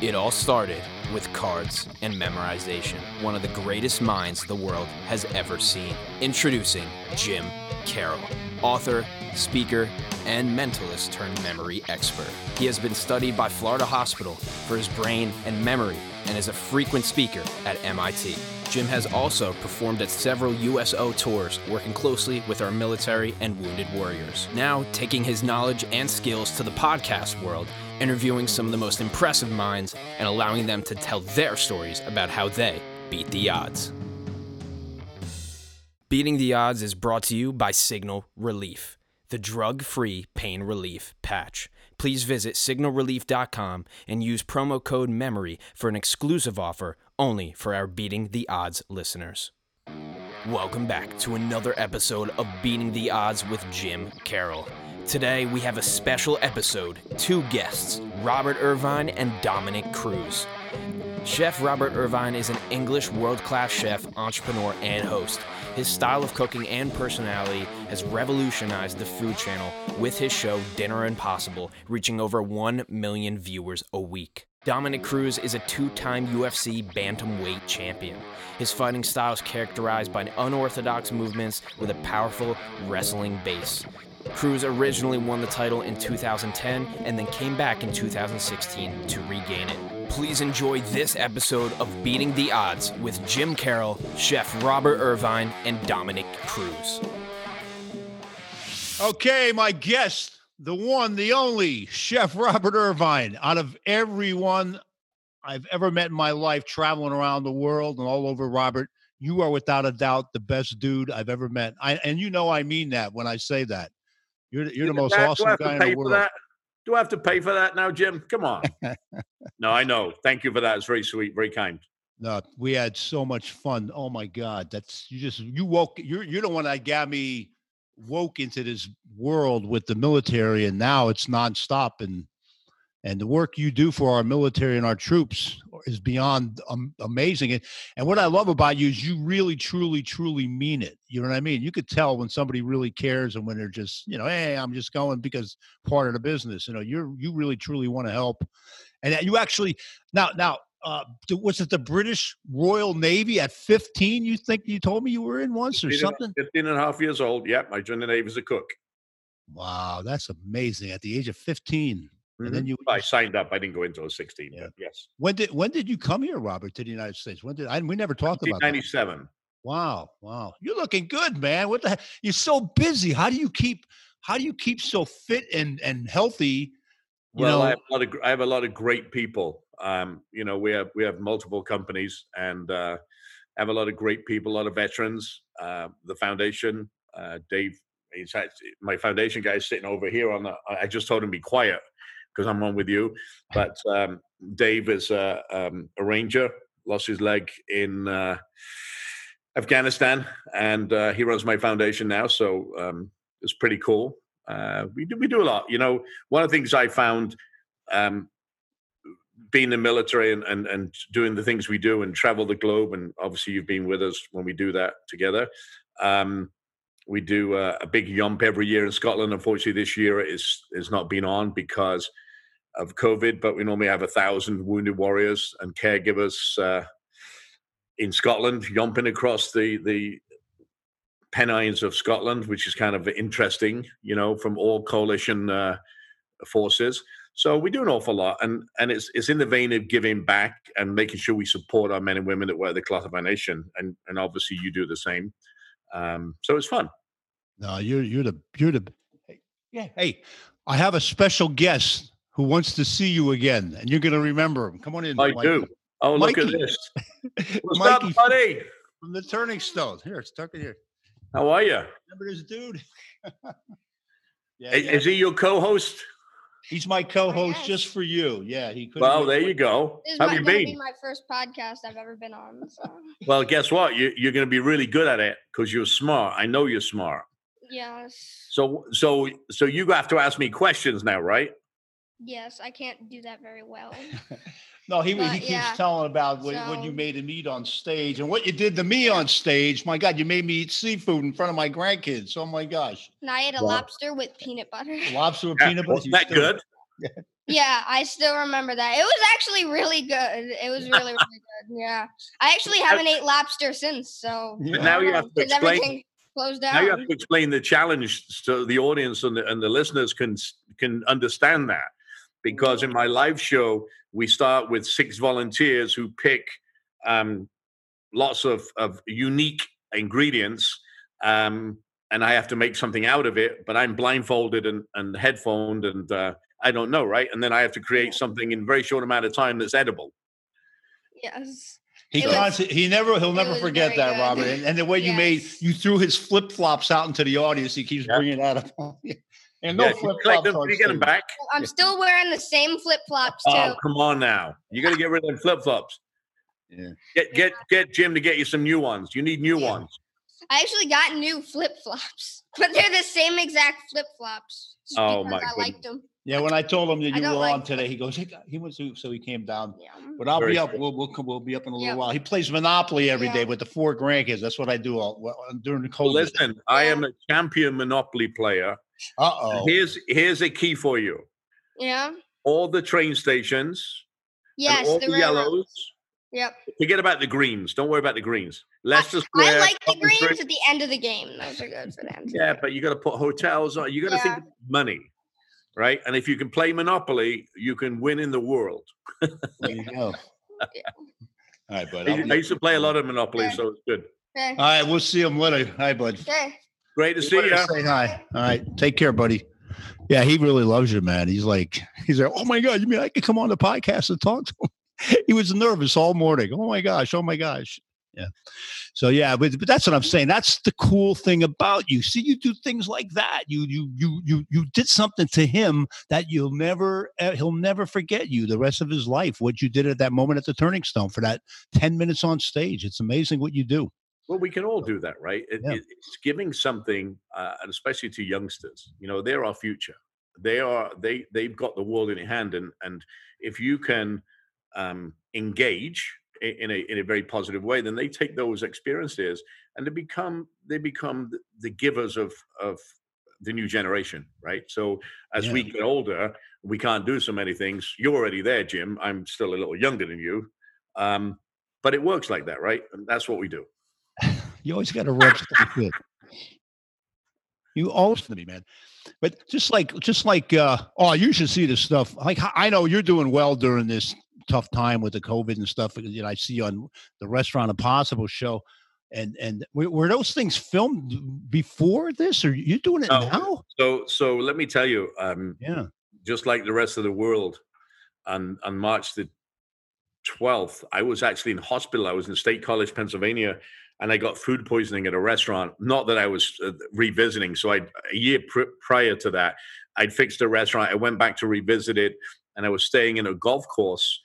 It all started with cards and memorization, one of the greatest minds the world has ever seen. Introducing Jim Carroll, author, speaker, and mentalist turned memory expert. He has been studied by Florida Hospital for his brain and memory and is a frequent speaker at MIT. Jim has also performed at several USO tours, working closely with our military and wounded warriors. Now, taking his knowledge and skills to the podcast world, interviewing some of the most impressive minds, and allowing them to tell their stories about how they beat the odds. Beating the Odds is brought to you by Signal Relief, the drug free pain relief patch. Please visit signalrelief.com and use promo code MEMORY for an exclusive offer only for our Beating the Odds listeners. Welcome back to another episode of Beating the Odds with Jim Carroll. Today we have a special episode, two guests, Robert Irvine and Dominic Cruz. Chef Robert Irvine is an English world class chef, entrepreneur, and host. His style of cooking and personality has revolutionized the food channel with his show Dinner Impossible, reaching over 1 million viewers a week. Dominic Cruz is a two time UFC bantamweight champion. His fighting style is characterized by unorthodox movements with a powerful wrestling base. Cruz originally won the title in 2010 and then came back in 2016 to regain it. Please enjoy this episode of Beating the Odds with Jim Carroll, Chef Robert Irvine, and Dominic Cruz. Okay, my guest, the one, the only Chef Robert Irvine. Out of everyone I've ever met in my life, traveling around the world and all over, Robert, you are without a doubt the best dude I've ever met. I, and you know I mean that when I say that. You're, you're the most awesome guy in the world. That? Do I have to pay for that now, Jim? Come on. no, I know. Thank you for that. It's very sweet, very kind. No, we had so much fun. Oh my God, that's you just you woke. You're you're the one that got me woke into this world with the military, and now it's nonstop. And and the work you do for our military and our troops is beyond um, amazing. And, and what I love about you is you really, truly, truly mean it. You know what I mean? You could tell when somebody really cares and when they're just, you know, hey, I'm just going because part of the business. You know, you're you really, truly want to help, and you actually now now. Uh, was it the British Royal Navy at 15? You think you told me you were in once or 15 something? 15 and a half years old. Yep. I joined the Navy as a cook. Wow, that's amazing. At the age of 15. And then Mhm. you I signed up. I didn't go into 16, Yeah. yes. when did when did you come here, Robert, to the United States? When did I we never talked about that. 1997. Wow, wow. You're looking good, man. What the heck? You're so busy. How do you keep how do you keep so fit and and healthy? You well, know, I have a lot of I have a lot of great people. Um, you know, we have we have multiple companies and uh, have a lot of great people, a lot of veterans. Uh, the foundation, uh, Dave, he's actually, my foundation guy is sitting over here on the. I just told him be quiet because I'm on with you. But um, Dave is a, um, a ranger, lost his leg in uh, Afghanistan, and uh, he runs my foundation now. So um, it's pretty cool. Uh, we do we do a lot. You know, one of the things I found um, being in the military and, and and doing the things we do and travel the globe, and obviously you've been with us when we do that together. Um, we do uh, a big yomp every year in Scotland. Unfortunately, this year it's is not been on because of COVID, but we normally have a thousand wounded warriors and caregivers uh, in Scotland yomping across the the Pennines of Scotland, which is kind of interesting, you know, from all coalition uh, forces. So we do an awful lot, and and it's it's in the vein of giving back and making sure we support our men and women that wear the cloth of our nation, and and obviously you do the same. Um, so it's fun. No, you're you're the you're the hey, yeah. Hey, I have a special guest who wants to see you again, and you're gonna remember him. Come on in. I Mikey. do. Oh, look at this. What's Mikey up, buddy? from the Turning Stone. Here, it's tucked in here. How are you? Remember this dude? yeah, Is, yeah. is he your co-host? he's my co-host Yes. just for you. Yeah, he couldn't. Well, there you go. This How my, have you gonna be my first podcast I've ever been on. So Well, guess what? You, you're going to be really good at it because you're smart. I know you're smart. Yes, So, so, so you have to ask me questions now, right? yes, I can't do that very well. No, he, he keeps yeah, telling about what, what you made him eat on stage and what you did to me on stage. My God, you made me eat seafood in front of my grandkids. Oh my gosh. And I ate a Wow. lobster with peanut butter. Lobster with Yeah, peanut butter. Wasn't that still- good? Yeah, I still remember that. It was actually really good. It was really, really good. Yeah. I actually haven't ate lobster since, so But now you have to explain. everything closed down. Now you have to explain the challenge so the audience and the, and the listeners can can understand that. Because in my live show, we start with six volunteers who pick um, lots of, of unique ingredients, um, and I have to make something out of it. But I'm blindfolded and, and headphoned, and uh, I don't know, right? And then I have to create something in a very short amount of time that's edible. yes. He It was- constantly, he never, he'll never forget that, good. Robert. And, and the way you made you threw his flip flops out into the audience. He keeps Yeah. bringing that up. and no Yeah, flip flops. them, you get them back. I'm still wearing the same flip flops oh, too. Oh, come on now! You got to get rid of them flip flops. Yeah. Get get get Jim to get you some new ones. You need new Yeah. ones. I actually got new flip flops, but they're the same exact flip flops. Oh, my I liked them. Yeah, when I told him that you were like on today, he goes, hey, he went to, so he came down. Yeah. But I'll Very be up. We'll, we'll. We'll be up in a little Yeah. while. He plays Monopoly every day Yeah. with the four grandkids. That's what I do all well, during the Well, COVID. listen, I am a champion Monopoly player. Uh oh. Here's here's a key for you: Yeah. all the train stations Yes. and all the the, yellows. Yep. Forget about the greens. Don't worry about the greens. Leicester I Square. like the greens at the end of the game. Those are good for them. Yeah, but you got to put hotels on. You got to Yeah. think of money, right? And if you can play Monopoly, you can win in the world. There you go. All right, bud. I I'll used- I used to play a lot of Monopoly, Yeah. so it's good. Okay. All right, we'll see him later. Hi, bud. Okay. Great to He see you. Say hi. All right, take care, buddy. Yeah, he really loves you, man. He's like, he's like, oh my god, you mean I could come on the podcast and talk to him? He was nervous all morning. Oh my gosh, oh my gosh. Yeah. So yeah, but, but that's what I'm saying. That's the cool thing about you. See, you do things like that. You you you you you did something to him that you'll never uh, he'll never forget you the rest of his life. What you did at that moment at the Turning Stone for that 10 minutes on stage. It's amazing what you do. Well, we can all do that, right? It, Yeah. it's giving something, uh, and especially to youngsters. You know, they're our future. They are they they've got the world in hand, and and if you can um, engage in a in a very positive way, then they take those experiences and they become they become the, givers of of the new generation, right? So as we get older, we can't do so many things. You're already there, Jim. I'm still a little younger than you, um, but it works like that, right? And that's what we do. You always got to rub stuff good. You always to me, man. But just like, just like, uh, oh, you should see this stuff. Like, I know you're doing well during this tough time with the COVID and stuff. because, You know, I see on the Restaurant Impossible show, and and were, those things filmed before this, or you doing it No. now? So, so let me tell you, um, Yeah. just like the rest of the world, on on March the twelfth, I was actually in hospital. I was in State College, Pennsylvania, and I got food poisoning at a restaurant. Not that I was uh, revisiting. So, I a year pr- prior to that, I'd fixed a restaurant. I went back to revisit it, and I was staying in a golf course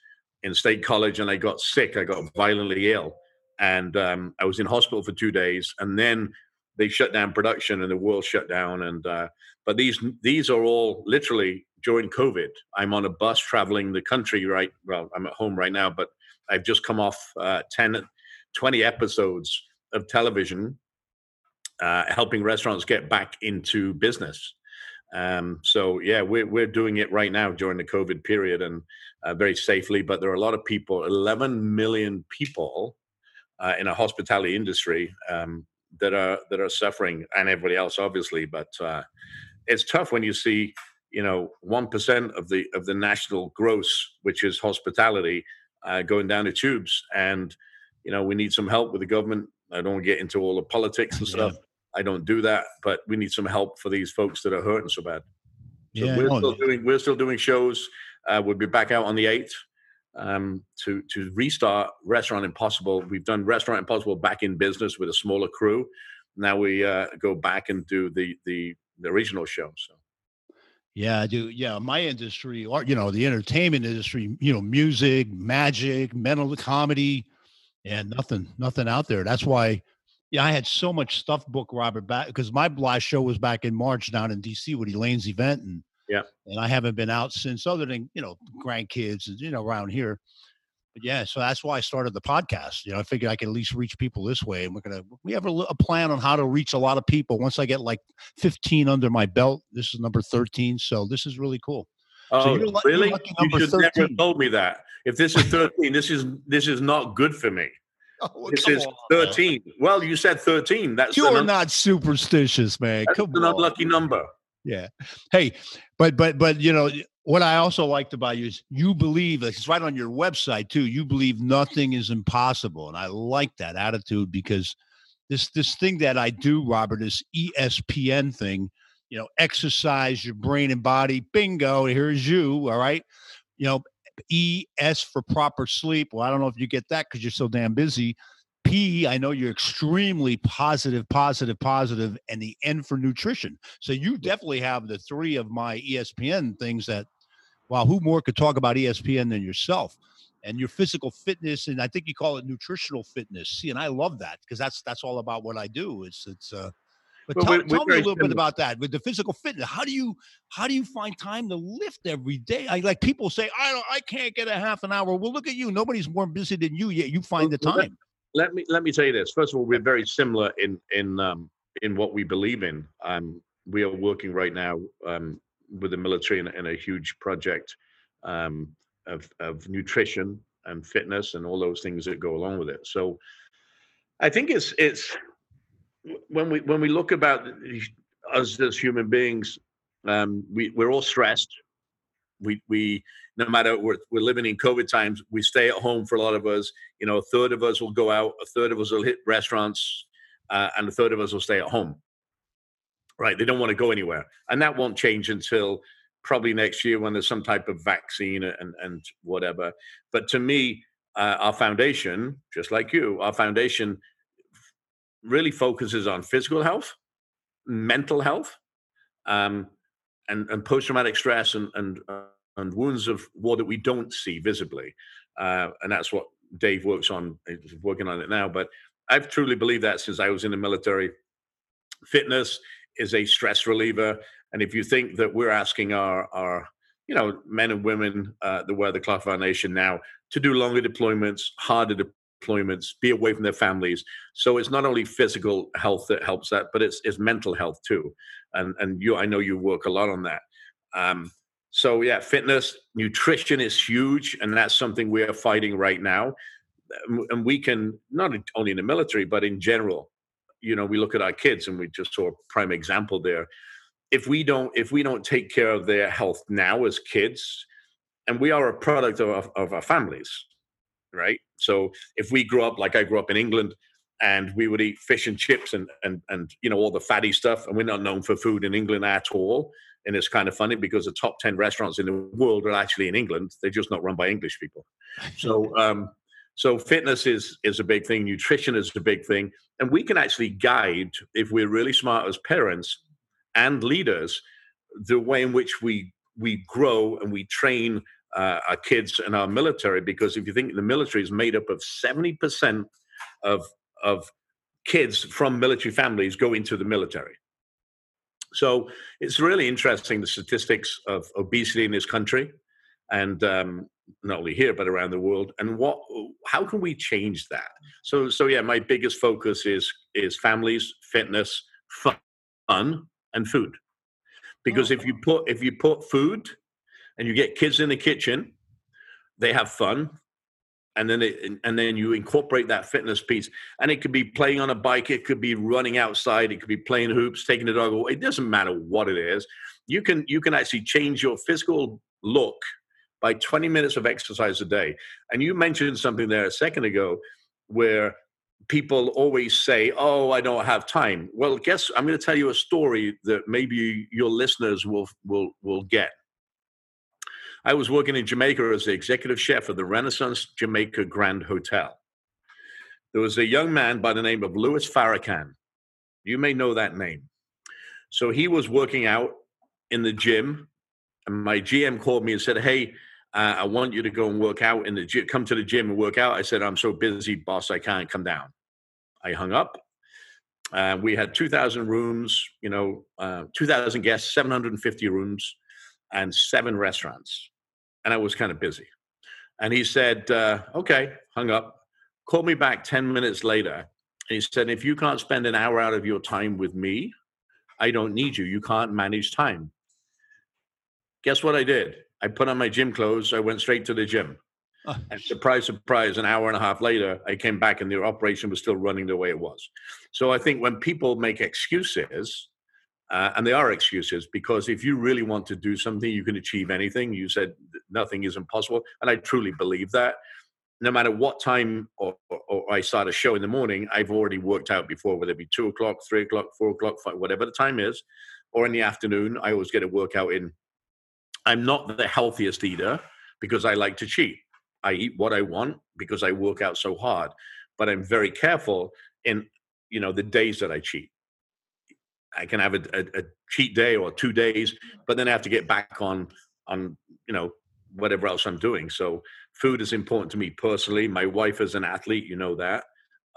in State College, and I got sick. I got violently ill, and um, I was in hospital for two days, and then they shut down production, and the world shut down, and uh, but these these are all literally during COVID. I'm on a bus traveling the country right. Well, I'm at home right now, but I've just come off uh, 10, 20 episodes of television, uh, helping restaurants get back into business. Um, so yeah, we're we're doing it right now during the COVID period and uh, very safely. But there are a lot of people, 11 million people uh, in a hospitality industry um, that are that are suffering, and everybody else, obviously. But uh, it's tough when you see, you know, one percent of the of the national gross, which is hospitality, uh, going down the tubes, and you know, we need some help with the government. I don't get into all the politics and Yeah. stuff. I don't do that, but we need some help for these folks that are hurting so bad. So Yeah, we're no, still doing we're still doing shows. Uh, we'll be back out on the eighth um, to to restart Restaurant Impossible. We've done Restaurant Impossible back in business with a smaller crew. Now we uh, go back and do the the the original show. So Yeah, I do. Yeah, my industry, or you know, the entertainment industry, you know, music, magic, mental comedy, and nothing, nothing out there. That's why, yeah, I had so much stuff booked, Robert, back because my last show was back in March down in DC with Elaine's event, and Yeah. and I haven't been out since, other than you know, grandkids and you know around here. But yeah, so that's why I started the podcast. You know, I figured I could at least reach people this way, and we're gonna we have a, a plan on how to reach a lot of people. Once I get like 15 under my belt, this is number 13, so this is really cool. Oh, you're lu- you're really? You number should 13. have told me that. If this is 13, this is this is not good for me. Oh, This is on, man. 13. Well, you said 13. That's You're un- not superstitious, man. that's Come an on. unlucky number. Yeah. Hey, but but but you know what I also liked about you is you believe like it's right on your website too. You believe nothing is impossible, and I like that attitude because this this thing that I do, Robert, is E ESPN thing. You know, exercise your brain and body. Bingo. Here's you. All right. You know, E S for proper sleep. Well, I don't know if you get that because you're so damn busy. P, I know you're extremely positive, positive, positive, and the N for nutrition. So you definitely have the three of my ESPN things that, wow, who more could talk about ESPN than yourself? And your physical fitness, and I think you call it nutritional fitness. See, and I love that because that's that's all about what I do. It's it's uh but Well, tell, we're- we're tell me a little bit about that with the physical fitness. How do you how do you find time to lift every day? I like people say, I don't I can't get a half an hour. Well, look at you. Nobody's more busy than you, yet you find the well, that- time. let me let me tell you this. First of all, we're very similar in in um, in what we believe in. Um, we are working right now um, with the military in, in a huge project um, of of nutrition and fitness and all those things that go along with it. So, I think it's it's when we when we look about us as human beings, um, we we're all stressed. We we no matter we're, we're living in COVID times, we stay at home for a lot of us. You know, a third of us will go out, a third of us will hit restaurants, uh, and a third of us will stay at home. Right? They don't want to go anywhere, and that won't change until probably next year when there's some type of vaccine and and whatever. But to me, uh, our foundation, just like you, our foundation really focuses on physical health, mental health, um, and and post traumatic stress and and uh, and wounds of war that we don't see visibly, uh, and that's what Dave works on. He's working on it now, but I've truly believed that since I was in the military. Fitness is a stress reliever, and if you think that we're asking our our you know men and women uh, that wear the cloth of our nation now to do longer deployments, harder deployments, be away from their families, so it's not only physical health that helps that, but it's it's mental health too. And and you, I know you work a lot on that. Um, so yeah, fitness, nutrition is huge, and that's something we are fighting right now. Um, And we can not only in the military, but in general. You know, we look at our kids, and we just saw a prime example there. If we don't, if we don't take care of their health now as kids, and we are a product of, of our families, right? So if we grew up like I grew up in England, and we would eat fish and chips and and and you know all the fatty stuff, and we're not known for food in England at all. And it's kind of funny because the top ten restaurants in the world are actually in England. They're just not run by English people. So um, so fitness is is a big thing. Nutrition is a big thing, and we can actually guide if we're really smart as parents and leaders the way in which we we grow and we train uh, our kids and our military. Because if you think the military is made up of seventy percent of of kids from military families go into the military. So it's really interesting the statistics of obesity in this country, and um, not only here but around the world. And what, how can we change that? So, so yeah, my biggest focus is is families, fitness, fun, and food. Because if you put if you put food, and you get kids in the kitchen, they have fun, and then it, and then you incorporate that fitness piece. And it could be playing on a bike it could be running outside it could be playing hoops taking the dog away it doesn't matter what it is. You can you can actually change your physical look by 20 minutes of exercise a day. And you mentioned something there a second ago where people always say oh i don't have time. Well guess i'm going to tell you a story that maybe your listeners will will will get I was working in Jamaica as the executive chef of the Renaissance Jamaica Grand Hotel. There was a young man by the name of Louis Farrakhan. You may know that name. So he was working out in the gym, and my GM called me and said, Hey, uh, I want you to go and work out in the gym, come to the gym and work out. I said, I'm so busy, boss, I can't come down. I hung up. Uh, we had 2,000 rooms, you know, uh, 2,000 guests, 750 rooms, and seven restaurants and I was kind of busy. And he said, uh, okay, hung up, called me back 10 minutes later. And he said, if you can't spend an hour out of your time with me, I don't need you. You can't manage time. Guess what I did? I put on my gym clothes. I went straight to the gym. Oh, And surprise, surprise, an hour and a half later, I came back and the operation was still running the way it was. So I think when people make excuses, uh, and they are excuses, because if you really want to do something, you can achieve anything. You said nothing is impossible. And I truly believe that. No matter what time or, or, or I start a show in the morning, I've already worked out before, whether it be two o'clock, three o'clock, four o'clock, five, whatever the time is, or in the afternoon, I always get a workout in. I'm not the healthiest eater because I like to cheat. I eat what I want because I work out so hard. But I'm very careful in you know the days that I cheat. I can have a, a, a cheat day or two days, but then I have to get back on on you know whatever else I'm doing. So food is important to me personally. My wife is an athlete, you know that.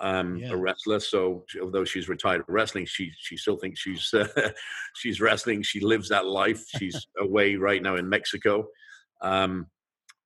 Um, Yeah. a wrestler. So although she's retired wrestling, she she still thinks she's uh, she's wrestling. She lives that life. She's away right now in Mexico. Um,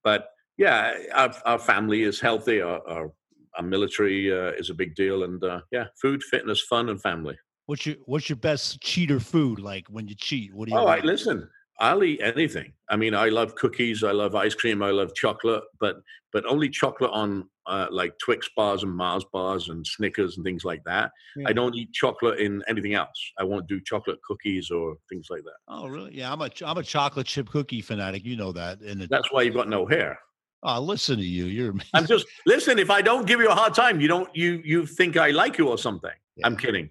but yeah, our, our family is healthy. Our, our, our military uh, is a big deal, and uh, yeah, food, fitness, fun, and family. What's your What's your best cheater food? Like when you cheat, what do you? Oh, I like? listen. I'll eat anything. I mean, I love cookies. I love ice cream. I love chocolate, but but only chocolate on uh, like Twix bars and Mars bars and Snickers and things like that. Yeah. I don't eat chocolate in anything else. I won't do chocolate cookies or things like that. Oh, really? Yeah, I'm a I'm a chocolate chip cookie fanatic. You know that. And That's why you've got no hair. oh, listen to you. You're I'm just listen. If I don't give you a hard time, you don't you you think I like you or something. I'm kidding.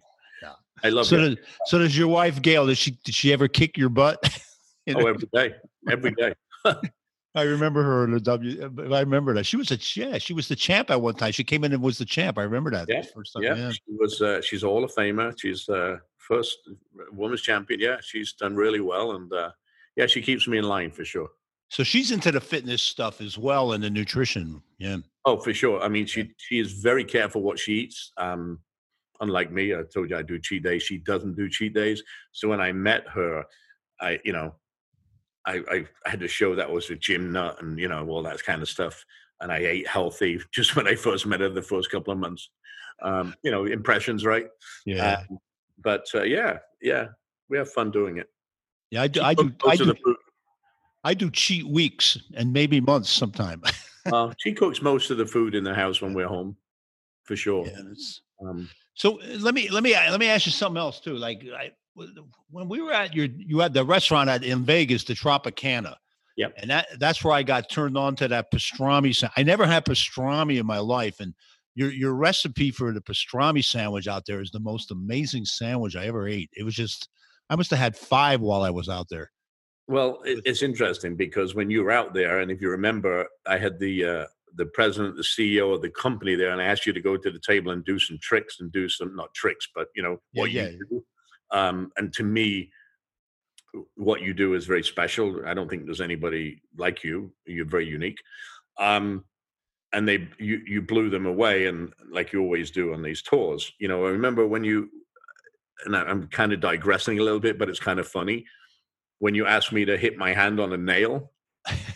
I love so. Does, so does your wife Gail? Did she Did she ever kick your butt? You Oh, every day, every day. I remember her in the W. uh, remember that she was a yeah. She was the champ at one time. She came in and was the champ. I remember that. Yeah, First time. Yeah, Yeah. she was. Uh, she's a Hall of Famer. She's uh, first women's champion. Yeah, she's done really well, and uh, yeah, she keeps me in line for sure. So she's into the fitness stuff as well and the nutrition. Yeah. Oh, for sure. I mean, she she is very careful what she eats. Um, unlike me, I told you I do cheat days. She doesn't do cheat days. So when I met her, I you know, I I, had to show that I was a gym nut and you know all that kind of stuff. And I ate healthy just when I first met her the first couple of months. Um, you know, impressions, right? Yeah. Um, but uh, yeah, yeah, we have fun doing it. yeah. I do. I do. I do. I do cheat weeks and maybe months sometime. Well, she cooks most of the food in the house when we're home, for sure. Yeah, Um, So uh, let me let me let me ask you something else too. Like I, when we were at your you had the restaurant at in Vegas, the Tropicana. Yep. And that that's where I got turned on to that pastrami. sa- I never had pastrami in my life, and your your recipe for the pastrami sandwich out there is the most amazing sandwich I ever ate. It was just I must have had five while I was out there. well, it's interesting because when you were out there, and if you remember, I had the uh, the president, the CEO of the company there, and I asked you to go to the table and do some tricks and do some not tricks, but you know what yeah. you do. Um, and to me, what you do is very special. I don't think there's anybody like you. You're very unique. Um, and they you you blew them away, and like you always do on these tours. You know, I remember when you and I'm kind of digressing a little bit, but it's kind of funny when you asked me to hit my hand on a nail.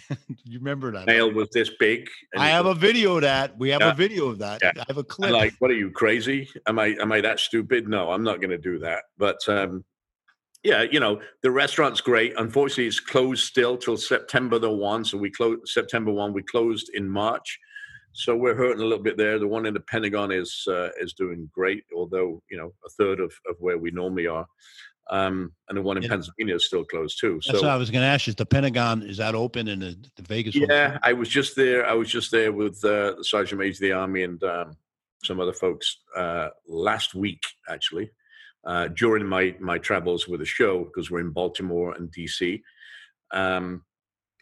you remember that? Nail was this big. I have was- a video of that. We have Yeah. a video of that. Yeah. I have a I'm clip. like, what are you crazy? Am I am I that stupid? No, I'm not going to do that. But um, yeah, you know, the restaurant's great. Unfortunately, it's closed still till September the one. So we closed September one. We closed in March. So we're hurting a little bit there. The one in the Pentagon is uh, is doing great, although you know a third of, of where we normally are, um, and the one in Yeah. Pennsylvania is still closed too. That's so what I was going to ask you. Is the Pentagon is that open in the, the Vegas? one? yeah, I was just there. I was just there with uh, the Sergeant Major of the Army and um, some other folks uh, last week, actually, uh, during my my travels with the show because we're in Baltimore and DC. Um,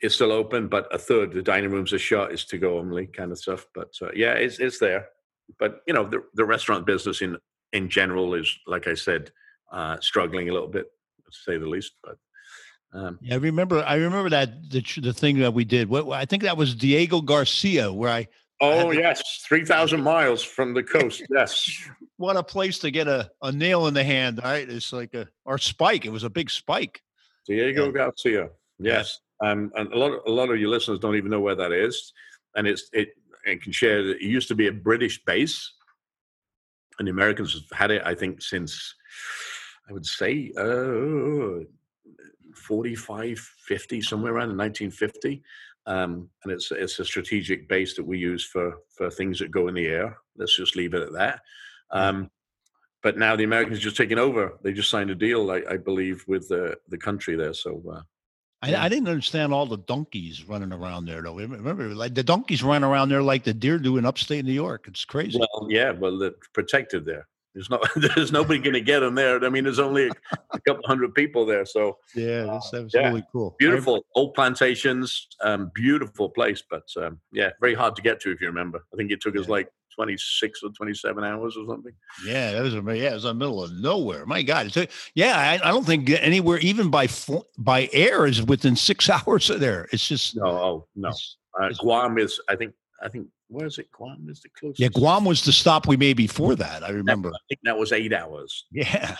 it's still open, but a third the dining rooms are shut. It's to go only kind of stuff. But uh, yeah, it's it's there. But you know, the the restaurant business in in general is, like I said, uh, struggling a little bit, to say the least. But um, Yeah, I remember. I remember that the the thing that we did. What I think that was Diego Garcia, where I Oh the- yes, three thousand miles from the coast. Yes, what a place to get a, a nail in the hand. Right, it's like a or spike. It was a big spike. Diego Yeah. Garcia. Yes, um, and a lot of a lot of your listeners don't even know where that is, and it's it and can share that it used to be a British base, and the Americans have had it, I think, since I would say uh, 1945, 50, somewhere around in 1950. Um, and it's it's a strategic base that we use for for things that go in the air. Let's just leave it at that. Um, but now the Americans just taking over. They just signed a deal, I, I believe, with the the country there. So uh, I, I, didn't understand all the donkeys running around there though. Remember, like the donkeys run around there like the deer do in upstate New York. It's crazy. Well, yeah, well, they're protected there. There's no, there's nobody going to get them there. I mean, there's only a, a couple hundred people there. So yeah, that's, that's yeah. really cool. Beautiful old plantations, um, beautiful place, but um, yeah, very hard to get to if you remember. I think it took us like 26 or 27 hours or something. Yeah, that was yeah, it was in the middle of nowhere. My God, so, yeah, I, I, don't think anywhere, even by by air, is within six hours of there. It's just no, oh no. Uh, Guam is, I think, I think where is it? Guam is the closest. Yeah, Guam was the stop we made before that. I remember. I think that was eight hours. Yeah.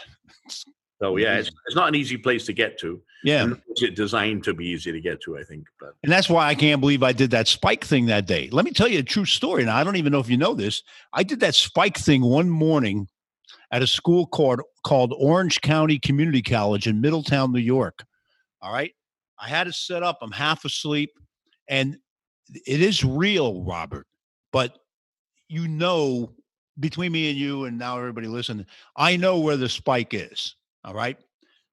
So yeah, it's, it's not an easy place to get to. Yeah, it's designed to be easy to get to, I think. But and that's why I can't believe I did that spike thing that day. Let me tell you a true story. Now I don't even know if you know this. I did that spike thing one morning at a school called called Orange County Community College in Middletown, New York. All right, I had it set up. I'm half asleep, and it is real, Robert. But you know, between me and you, and now everybody listening, I know where the spike is. All right.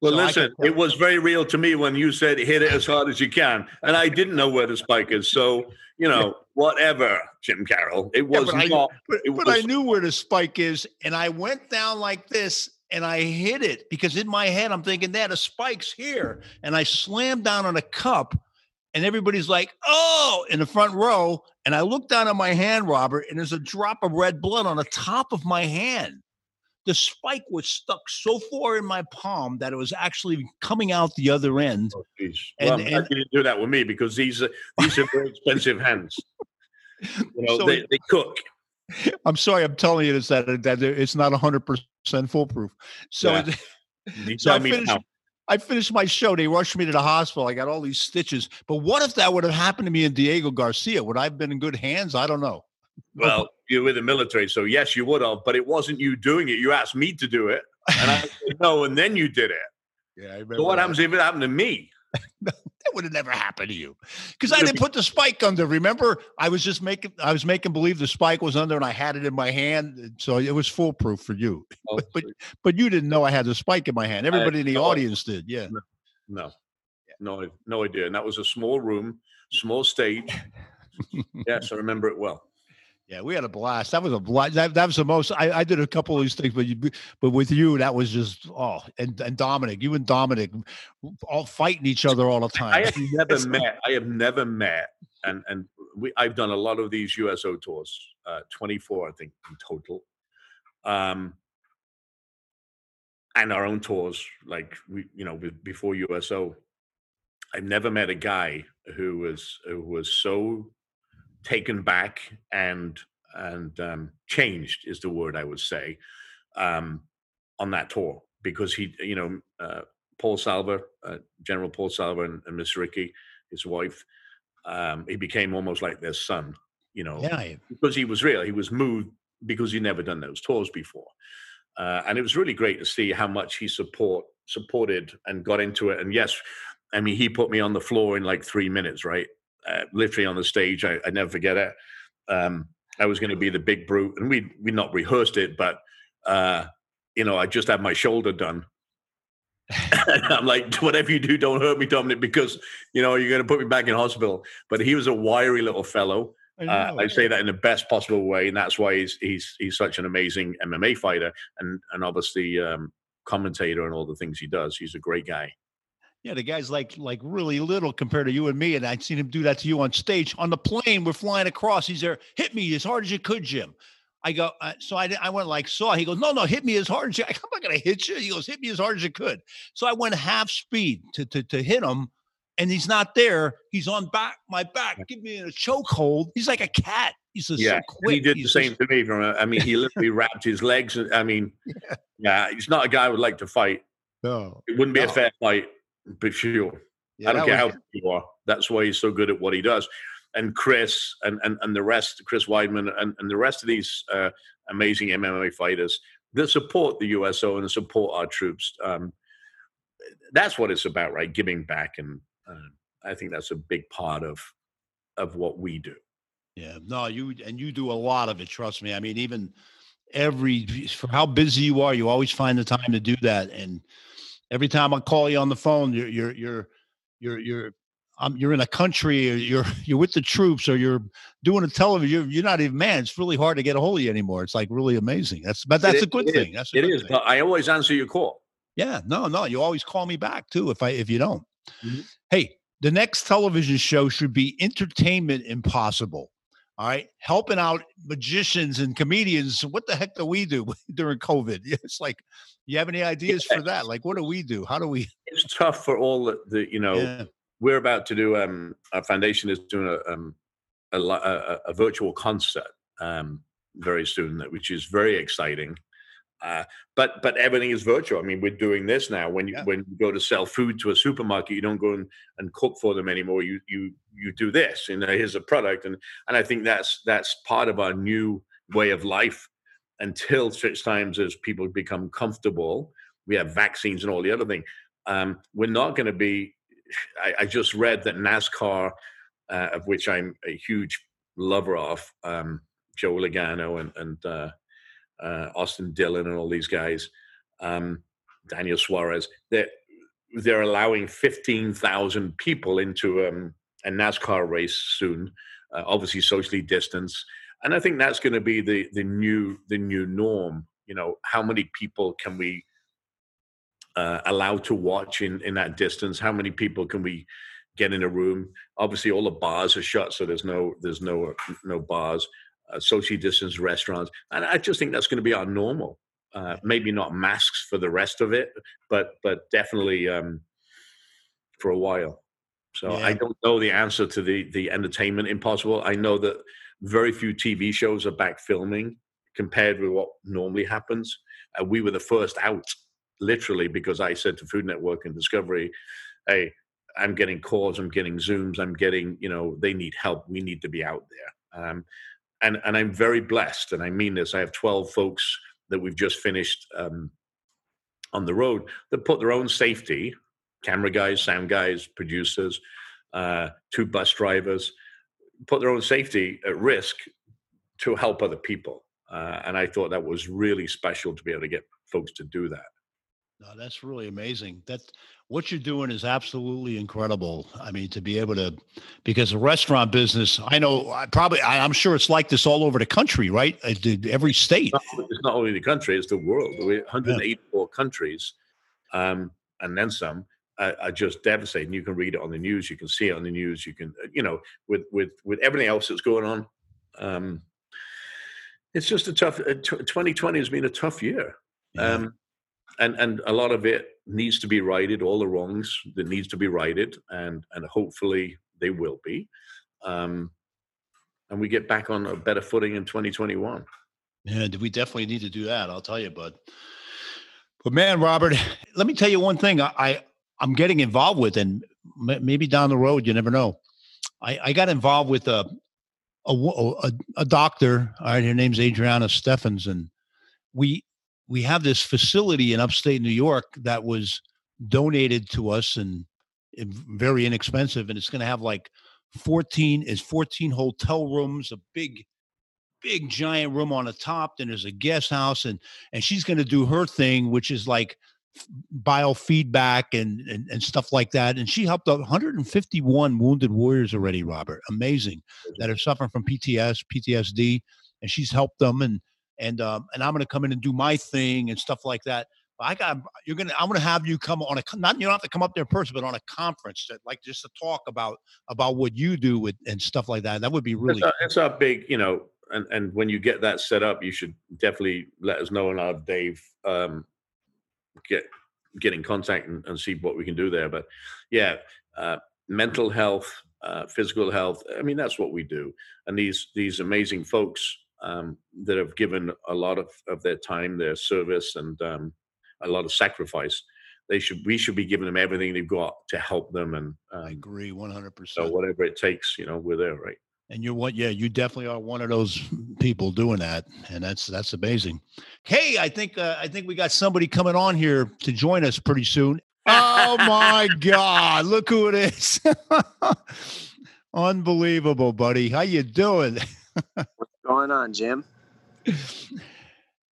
Well, so listen, it was very real to me when you said hit it as hard as you can. And I didn't know where the spike is. So, you know, whatever, Jim Carroll. It was yeah, but not. I, but, but was, I knew where the spike is. And I went down like this and I hit it because in my head, I'm thinking that a spike's here. And I slammed down on a cup and everybody's like, oh, in the front row. And I look down at my hand, Robert, and there's a drop of red blood on the top of my hand. The spike was stuck so far in my palm that it was actually coming out the other end. Oh, well, and, and, didn't do that with me because these are these are very expensive hands. You know, so they, they cook. I'm sorry, I'm telling you this that, that it's not 100 percent foolproof. So, yeah. so I finished, I finished my show. They rushed me to the hospital. I got all these stitches. But what if that would have happened to me in Diego Garcia? Would I have been in good hands? I don't know. Well, you're with the military, so yes, you would have, but it wasn't you doing it. You asked me to do it, and I said no, and then you did it. Yeah, So what that. happens if it happened to me? that would have never happened to you because I didn't put the spike under. Remember, I was just making I was making believe the spike was under, and I had it in my hand, uh, so it was foolproof for you. Oh, but, but, but you didn't know I had the spike in my hand. Everybody in the no audience did. Yeah. No, no, no idea. And that was a small room, small stage. yes, I remember it well. Yeah, we had a blast. That was a blast. That, that was the most. I, I did a couple of these things, but you, but with you, that was just oh, and, and Dominic, you and Dominic, all fighting each other all the time. I have never met. I have never met, and and we. I've done a lot of these USO tours, uh, twenty four, I think, in total, um, and our own tours. Like we, you know, before USO, I've never met a guy who was who was so taken back and and um, changed is the word I would say um, on that tour because he, you know, uh, Paul Selva, uh, General Paul Selva, and, and Miss Ricky, his wife, um, he became almost like their son, you know, yeah, because he was real. He was moved because he'd never done those tours before, uh, and it was really great to see how much he support supported and got into it. And yes, I mean, he put me on the floor in like three minutes, right? Uh, literally on the stage. I, I never forget it. Um, I was going to be the big brute, and we we not rehearsed it, but uh, you know, I just had my shoulder done. I'm like, whatever you do, don't hurt me, Dominic, because you know you're going to put me back in hospital. But he was a wiry little fellow. I, uh, I, say that in the best possible way, and that's why he's he's he's such an amazing MMA fighter, and and obviously um, commentator and all the things he does. He's a great guy. Yeah, the guy's like like really little compared to you and me, and I'd seen him do that to you on stage on the plane. We're flying across. He's there. Hit me as hard as you could, Jim. I go. Uh, so I I went like saw. He goes, no, no, hit me as hard as you. I'm not gonna hit you. He goes, hit me as hard as you could. So I went half speed to to to hit him, and he's not there. He's on back my back. Give me a chokehold. He's like a cat. He's just yeah. So quick. He did he's the same just... to me. From a, I mean, he literally wrapped his legs. I mean, yeah. yeah. he's not a guy I would like to fight. No, it wouldn't be no. a fair fight, but sure. Yeah, I don't care how good you are. That's why he's so good at what he does. And Chris and and, and the rest, Chris Weidman and, and the rest of these uh, amazing MMA fighters that support the USO and support our troops. Um, that's what it's about, right? Giving back, and uh, I think that's a big part of of what we do. Yeah, no, you and you do a lot of it. Trust me. I mean, even every for how busy you are, you always find the time to do that. And every time I call you on the phone, you're you're you're you're you're um, you're in a country, or you're you're with the troops, or you're doing a television. You're, you're not even man. It's really hard to get a hold of you anymore. It's like really amazing. That's but that's It a good is, thing. That's a It is, thing. but I always answer your call. Yeah, no, no. You always call me back too if I if you don't. Mhm. Hey, the next television show should be Entertainment Impossible. All right, helping out magicians and comedians. What the heck do we do during COVID? It's like, you have any ideas for that? Like, what do we do? How do we? It's tough for all the, the you know. Yeah, We're about to do. Um, our foundation is doing a um, a, a, a- a virtual concert um, very soon, which is very exciting. Uh, but but everything is virtual. I mean, we're doing this now. When you Yeah. when you go to sell food to a supermarket, you don't go and, and cook for them anymore. You you you do this, and here's a product, and and I think that's that's part of our new way of life. Until such times as people become comfortable, we have vaccines and all the other thing. Um, we're not going to be. I, I just read that NASCAR, uh, of which I'm a huge lover of, um, Joe Logano and and uh, uh, Austin Dillon and all these guys, um, Daniel Suarez, they're, they're allowing 15,000 people into um, a NASCAR race soon, uh, obviously socially distanced. And I think that's going to be the, the new the new norm. You know, how many people can we uh, allow to watch in, in that distance? How many people can we get in a room? Obviously, all the bars are shut, so there's no there's no no bars uh, socially distanced restaurants. And I just think that's going to be our normal. Uh, maybe not masks for the rest of it, but but definitely um, for a while. So I don't know the answer to the the entertainment impossible. I know that very few TV shows are back filming compared with what normally happens. Uh, we were the first out, literally, because I said to Food Network and Discovery, "Hey, I'm getting calls, I'm getting Zooms, I'm getting, you know, they need help. We need to be out there." Um, and and I'm very blessed, and I mean this. I have 12 folks that we've just finished um, on the road that put their own safety, camera guys, sound guys, producers, uh, two bus drivers, put their own safety at risk to help other people. Uh, and I thought that was really special to be able to get folks to do that. No, that's really amazing. That what you're doing is absolutely incredible. I mean, to be able to, because the restaurant business, I know, I probably, I, I'm sure it's like this all over the country, right? Uh, Every state. Not- It's not only the country; it's the world. We're 184 countries, um, and then some. Are, are just devastating. You can read it on the news. You can see it on the news. You can, uh, you know, with with with everything else that's going on. Um, it's just a tough. Uh, tw- 2020 has been a tough year. Yeah. um, and and a lot of it needs to be righted all the wrongs that needs to be righted and and hopefully they will be um, and we get back on a better footing in 2021 Yeah, we definitely need to do that. I'll tell you, bud. But man, Robert, let me tell you one thing. I, I I'm getting involved with, and maybe down the road, you never know. I, I got involved with a a, a a doctor. All right, her name's Adriana Steffens, and we we have this facility in upstate New York that was donated to us and, and very inexpensive, and it's going to have like 14 is 14 hotel rooms, a big big giant room on the top. Then there's a guest house, and and she's going to do her thing, which is like biofeedback and, and and stuff like that. And she helped out 151 wounded warriors already, Robert. Amazing that are suffering from PTS, PTSD, and she's helped them. And and um, and I'm going to come in and do my thing and stuff like that. But I got you're gonna I'm gonna have you come on a not you don't have to come up there in person, but on a conference that like just to talk about about what you do with and stuff like that. That would be really it's, our, it's our big you know and and when you get that set up you should definitely let us know and have dave um, get get in contact and, and see what we can do there but yeah uh, mental health uh, physical health i mean that's what we do and these these amazing folks um, that have given a lot of, of their time their service and um, a lot of sacrifice they should we should be giving them everything they've got to help them and I um, agree 100%. so whatever it takes you know we're there right And you're what? Yeah, you definitely are one of those people doing that, and that's that's amazing. Hey, I think uh, I think we got somebody coming on here to join us pretty soon. oh my God! Look who it is. Unbelievable, buddy. How you doing? What's going on, Jim?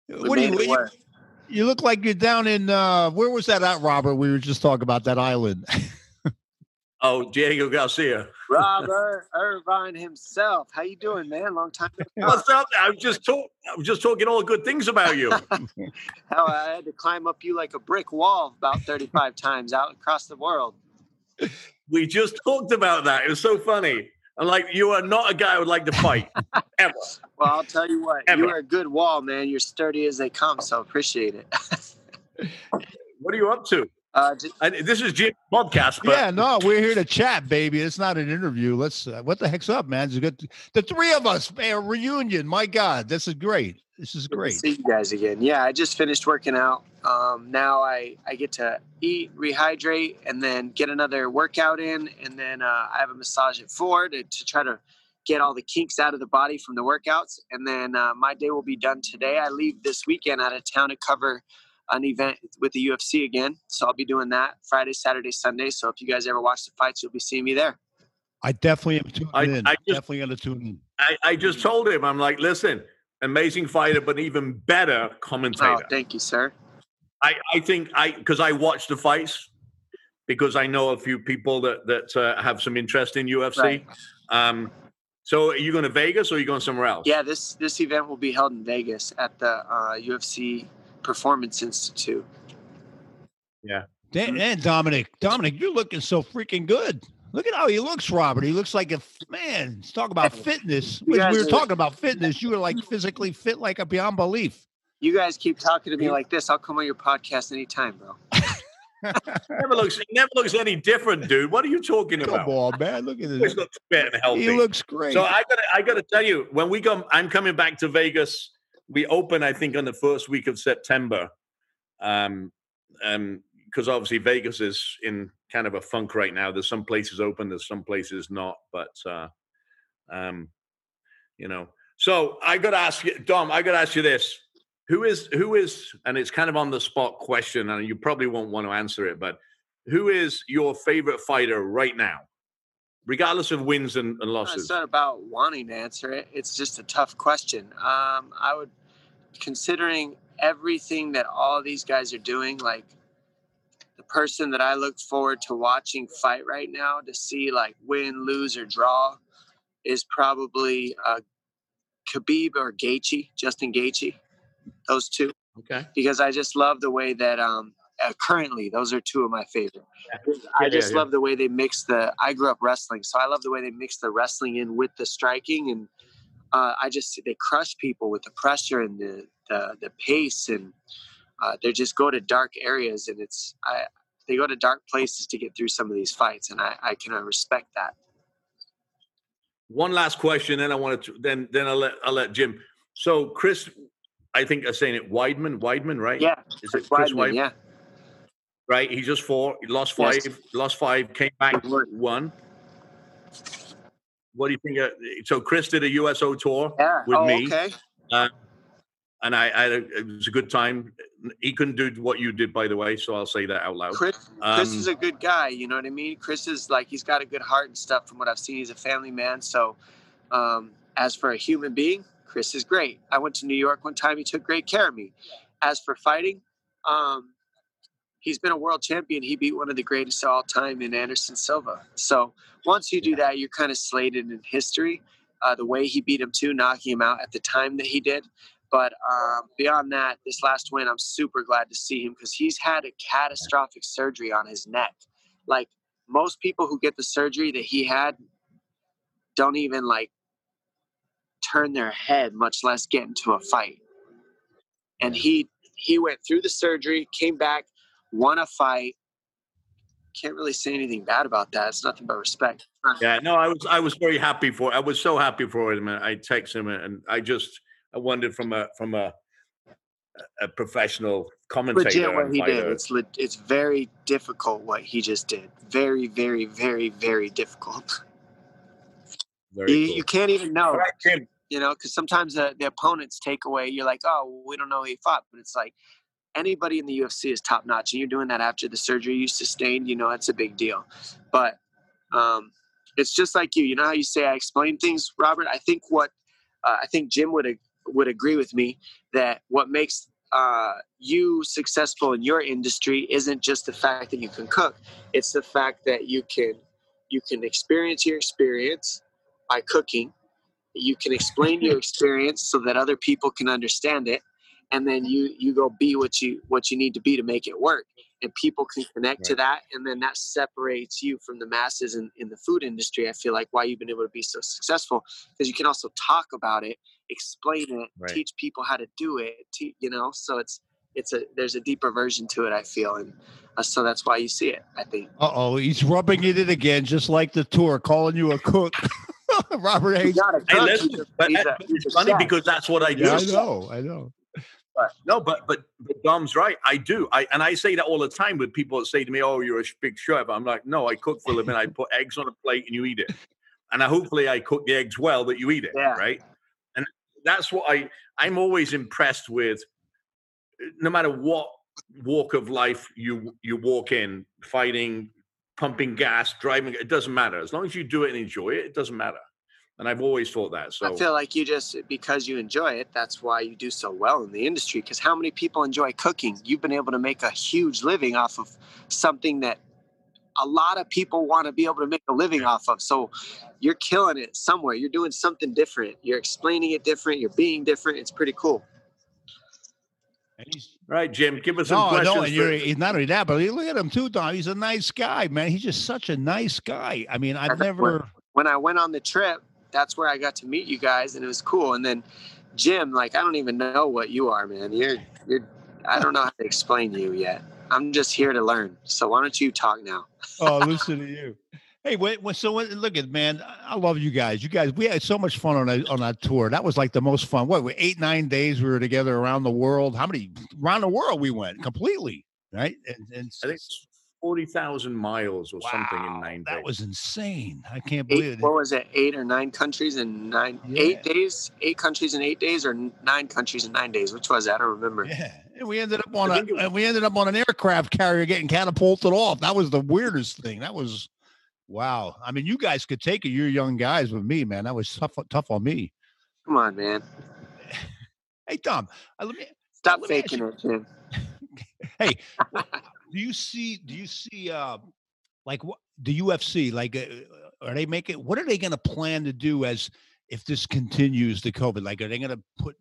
What do you, it you? You look like you're down in uh where was that at, Robert? We were just talking about that island. Oh, Diego Garcia. Robert Irvine himself. How you doing, man? Long time. What's up? I was just talk. I was just talking all good things about you. Hell, I had to climb up you like a brick wall about 35 times out across the world. we just talked about that. It was so funny. I'm like, you are not a guy I would like to fight ever. Well, I'll tell you what, Ever. you are a good wall, man. You're sturdy as they come, so appreciate it. What are you up to? Uh, j- And this is Jim's podcast, but yeah, no, we're here to chat, baby. It's not an interview. Let's. Uh, what the heck's up, man? It's good. The three of us, man, a reunion. My God, this is great. This is good to great. see you guys again. Yeah, I just finished working out. Um, now I I get to eat, rehydrate, and then get another workout in, and then uh, I have a massage at four to, to try to get all the kinks out of the body from the workouts, and then uh, my day will be done today. I leave this weekend out of town to cover an event with the UFC again, so I'll be doing that Friday, Saturday, Sunday. So if you guys ever watch the fights, you'll be seeing me there. I definitely am tuning I- in. I just- definitely gonna tune in. I, I just told him, I'm like, listen, amazing fighter, but even better Oh, commentator. thank you, sir. I, I think I because I watch the fights because I know a few people that that uh, have some interest in UFC. Right. Um, so are you going to Vegas or are you going somewhere else? Yeah, this this event will be held in Vegas at the uh, UFC Performance Institute. Dan, Mm-hmm. and Dominic, Dominic, you're looking so freaking good. Look at how he looks, Robert. He looks like a f- man. Let's talk about fitness. You we were talking about fitness. You were like physically fit, like a beyond belief. You guys keep talking to me like this. I'll come on your podcast anytime, bro. never looks he never looks any different, dude. What are you talking Come about? on, man. Look at He this. looks fit and healthy. He looks great. So I gotta, I gotta tell you, when we come, I'm coming back to Vegas. We open, I think, on the first week of September, um, um, because obviously Vegas is in kind of a funk right now. There's some places open, there's some places not, but uh, um, you know. So I gotta ask you, Dom. I gotta ask you this: Who is, who is, and it's kind of on the spot question, and you probably won't want to answer it, but who is your favorite fighter right now, regardless of wins and, and It's losses? not about wanting to answer it. It's just a tough question. Um, I would, considering everything that all these guys are doing, like person that I look forward to watching fight right now to see like win, lose, or draw is probably uh, Khabib or Gaethje, Justin Gaethje. Those two. Okay. because I just love the way that um uh, currently those are two of my favorite. I Yeah, just yeah. love the way they mix the. I grew up wrestling, so I love the way they mix the wrestling in with the striking, and uh, I just they crush people with the pressure and the the, the pace, and uh, they just go to dark areas, and it's I they go to dark places to get through some of these fights, and I I can uh, respect that. One last question, then I wanted to then then I'll let I'll let Jim. So Chris, I think I'm saying it Weidman, Weidman, right? Yeah, Is it Chris Weidman, Weidman? yeah. Right. He just fought, he lost five, Yes. lost five, came back, won. What do you think? Of, so Chris did a USO tour, Yeah. With oh, me. okay. And I, I it was a good time. He couldn't do what you did, by the way, so I'll say that out loud. Chris, Chris Um, is a good guy. You know what I mean? Chris is like he's got a good heart and stuff. From what I've seen, he's a family man. So, um, as for a human being, Chris is great. I went to New York one time. He took great care of me. As for fighting, um, he's been a world champion. He beat one of the greatest of all time in Anderson Silva. So once you do that, you're kind of slated in history. Uh, the way he beat him too, knocking him out at the time that he did. But um, beyond that, this last win, I'm super glad to see him because he's had a catastrophic surgery on his neck. Like most people who get the surgery that he had don't even like turn their head, much less get into a fight. And he he went through the surgery, came back, won a fight. Can't really say anything bad about that. It's nothing but respect. Yeah, no, I was I was very happy for. I was so happy for him. I text him, and I just I wondered from a from a a professional commentator. legit what he did. It's le- it's very difficult what he just did. Very, very, very, very difficult. Very You, cool. you can't even know, All right, you know, because sometimes the, the opponents take away. You're like, oh, we don't know who he fought, but it's like anybody in the UFC is top notch, and you're doing that after the surgery you sustained. You know, that's a big deal. But um, it's just like you. You know how you say I explain things, Robert. I think what uh, I think Jim would would agree with me that what makes uh, you successful in your industry isn't just the fact that you can cook; it's the fact that you can you can experience your experience by cooking. You can explain your experience so that other people can understand it, and then you you go be what you what you need to be to make it work and people can connect right. to that and then that separates you from the masses in, in the food industry i feel like why you've been able to be so successful because you can also talk about it explain it right. teach people how to do it te- you know so it's it's a there's a deeper version to it i feel and uh, so that's why you see it i think uh-oh he's rubbing it in again just like the tour calling you a cook robert Hayes. Hey, listen, but, it's funny chef. because that's what i do yeah, i know i know but no, but but but Dom's right. I do. I and I say that all the time with people that say to me, "Oh, you're a big chef." I'm like, no, I cook for a living. I put eggs on a plate and you eat it, and I, hopefully I cook the eggs well that you eat it, yeah. right? That's what I I'm always impressed with. No matter what walk of life you you walk in, fighting, pumping gas, driving, it doesn't matter. As long as you do it and enjoy it, it doesn't matter and I've always thought that. So I feel like you just because you enjoy it, that's why you do so well in the industry. Because how many people enjoy cooking? You've been able to make a huge living off of something that a lot of people want to be able to make a living off of. So you're killing it somewhere. You're doing something different. You're explaining it different. You're being different. It's pretty cool. Right, Jim. Give us some no, questions. No, and you're, he's not only that, but look at him too, Dom. He's a nice guy, man. He's just such a nice guy. I mean, I've never. When I went on the trip, that's where I got to meet you guys, and it was cool. And then Jim, like I don't even know what you are, man. You're you're I don't know how to explain you yet. I'm just here to learn. So why don't you talk now? oh, listen to you. Hey, wait, so look at man, I love you guys. You guys, we had so much fun on that on that tour. That was like the most fun. What, eight nine days we were together around the world. How many around the world we went completely, right? And, and I think forty thousand miles or wow, something in nine days. That was insane. I can't eight, believe it. What was it? Eight or nine countries in nine yeah. eight days? Eight countries in eight days, or nine countries in nine days? Which was that? I don't remember. Yeah, and we ended up on a and we ended up on an aircraft carrier getting catapulted off. That was the weirdest thing. That was wow. I mean, you guys could take it. You're young guys with me, man. That was tough tough on me. Come on, man. hey, Tom. Uh, let me stop let me faking it, Jim. hey, do you see? Do you see? Uh, like what the UFC? Like, uh, are they making? What are they going to plan to do as if this continues the COVID? Like, are they going to put?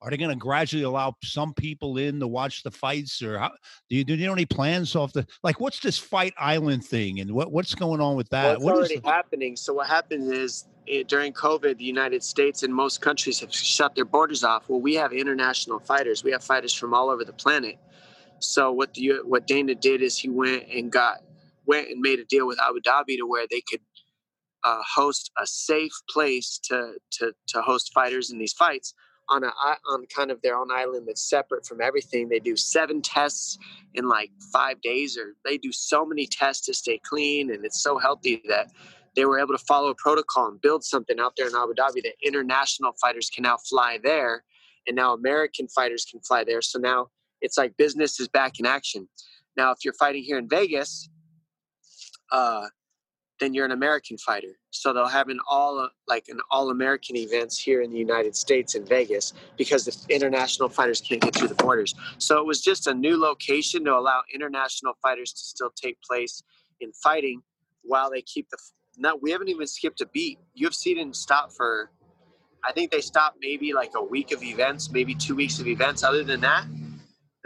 Are they going to gradually allow some people in to watch the fights, or how, do you do you know any plans off the like? What's this Fight Island thing, and what what's going on with that? Well, it's what already happening. So what happens is it, during COVID, the United States and most countries have shut their borders off. Well, we have international fighters. We have fighters from all over the planet so what the what Dana did is he went and got went and made a deal with Abu Dhabi to where they could uh, host a safe place to to to host fighters in these fights on a on kind of their own island that's separate from everything. They do seven tests in like five days, or they do so many tests to stay clean, and it's so healthy that they were able to follow a protocol and build something out there in Abu Dhabi that international fighters can now fly there, and now American fighters can fly there. So now it's like business is back in action. Now, if you're fighting here in Vegas, uh, then you're an American fighter. So they'll have an all like an all American events here in the United States in Vegas because the international fighters can't get through the borders. So it was just a new location to allow international fighters to still take place in fighting while they keep the. No, we haven't even skipped a beat. UFC didn't stop for. I think they stopped maybe like a week of events, maybe two weeks of events. Other than that,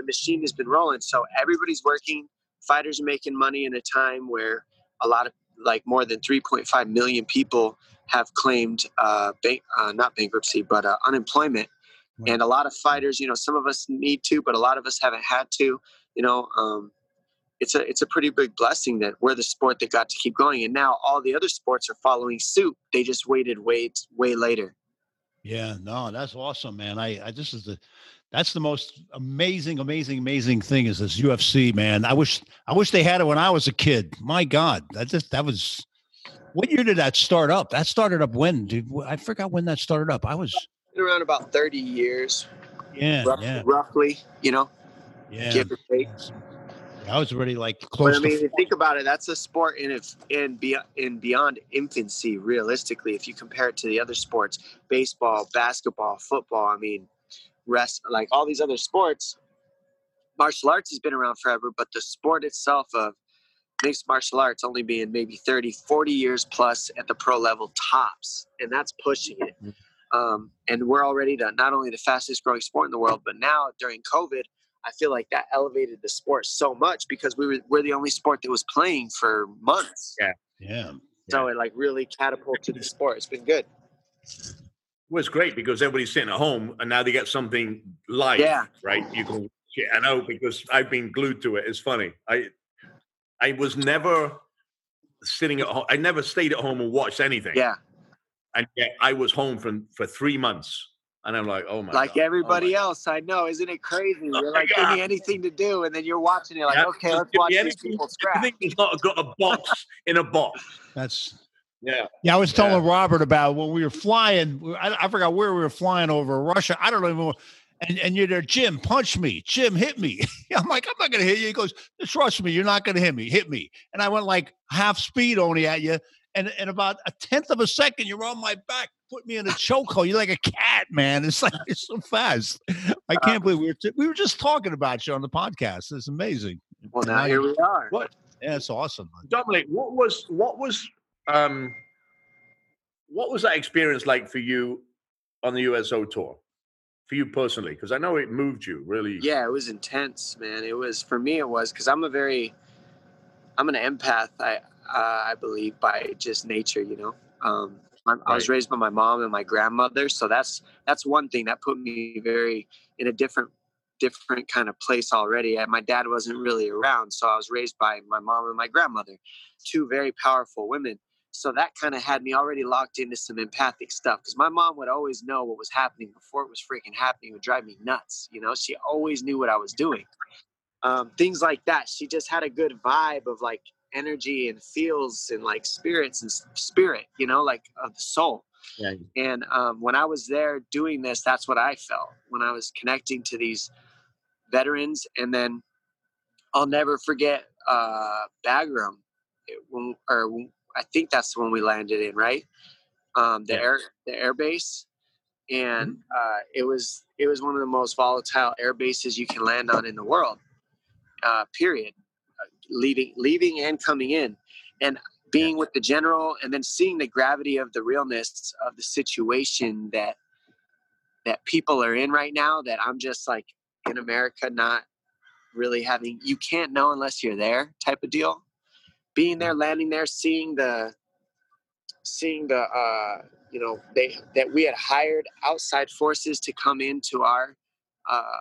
the machine has been rolling. So everybody's working. Fighters are making money in a time where a lot of like more than 3.5 million people have claimed uh, bank, uh, not bankruptcy, but uh, unemployment. Right. And a lot of fighters, you know, some of us need to, but a lot of us haven't had to. You know, um, it's a it's a pretty big blessing that we're the sport that got to keep going, and now all the other sports are following suit. They just waited way way later. Yeah, no, that's awesome, man. I, I this is the that's the most amazing, amazing, amazing thing is this UFC, man. I wish I wish they had it when I was a kid. My God, that just that was. What year did that start up? That started up when, dude? I forgot when that started up. I was around about thirty years. Yeah, roughly, yeah. roughly, you know. Yeah. give or take. I was already like But close I mean, to. think about it. That's a sport in if in beyond in beyond infancy. Realistically, if you compare it to the other sports, baseball, basketball, football. I mean, rest like all these other sports. Martial arts has been around forever, but the sport itself of mixed martial arts only being maybe 30, 40 years plus at the pro level tops, and that's pushing it. Um, and we're already the not only the fastest growing sport in the world, but now during COVID, I feel like that elevated the sport so much because we were we're the only sport that was playing for months. Yeah. Yeah. So it like really catapulted the sport. It's been good. Well, it's great because everybody's sitting at home and now they get something live. Yeah. Right. You can. Yeah, I know because I've been glued to it. It's funny. I I was never sitting at home. I never stayed at home and watched anything. Yeah. And yet I was home for for three months, and I'm like, oh my. like God, oh everybody my- else, I know. Isn't it crazy? Oh You're my like, give me anything to do, and then you're watching it like, Yeah, okay, let's watch me these anything- people scrap. Everything has not got a box in a box. That's Yeah. Yeah, I was Yeah. telling Robert about when we were flying. I, I forgot where we were flying over Russia. I don't even. And and you're there, Jim. Punch me, Jim. Hit me. I'm like, I'm not gonna hit you. He goes, trust me, you're not gonna hit me. Hit me. And I went like half speed only at you, and in about a tenth of a second, you're on my back, put me in a chokehold. You're like a cat, man. It's like it's so fast. I uh, can't believe we were t- we were just talking about you on the podcast. It's amazing. Well, now here we are. What Yeah, it's awesome. Dominic, what was what was um what was that experience like for you on the USO tour? For you personally, because I know it moved you really. Yeah, it was intense, man. It was for me. It was because I'm a very, I'm an empath. I uh, I believe by just nature, you know. Um, I, I was raised by my mom and my grandmother, so that's that's one thing that put me very in a different different kind of place already. And my dad wasn't really around, so I was raised by my mom and my grandmother, two very powerful women. So that kind of had me already locked into some empathic stuff because my mom would always know what was happening before it was freaking happening. It would drive me nuts. You know, she always knew what I was doing. Um, things like that. She just had a good vibe of like energy and feels and like spirits and spirit, you know, like of the soul. Yeah. And um, when I was there doing this, that's what I felt when I was connecting to these veterans. And then I'll never forget uh, Bagram, it- when, or I think that's the one we landed in, right? Um, the Yeah. air, the air base, and uh, it was it was one of the most volatile air bases you can land on in the world. Uh, period. Uh, leaving, leaving, and coming in, and being with the general, and then seeing the gravity of the realness of the situation that that people are in right now. That I'm just like in America, not really having. You can't know unless you're there, type of deal. Being there, landing there, seeing the seeing the uh, you know they that we had hired outside forces to come into our uh,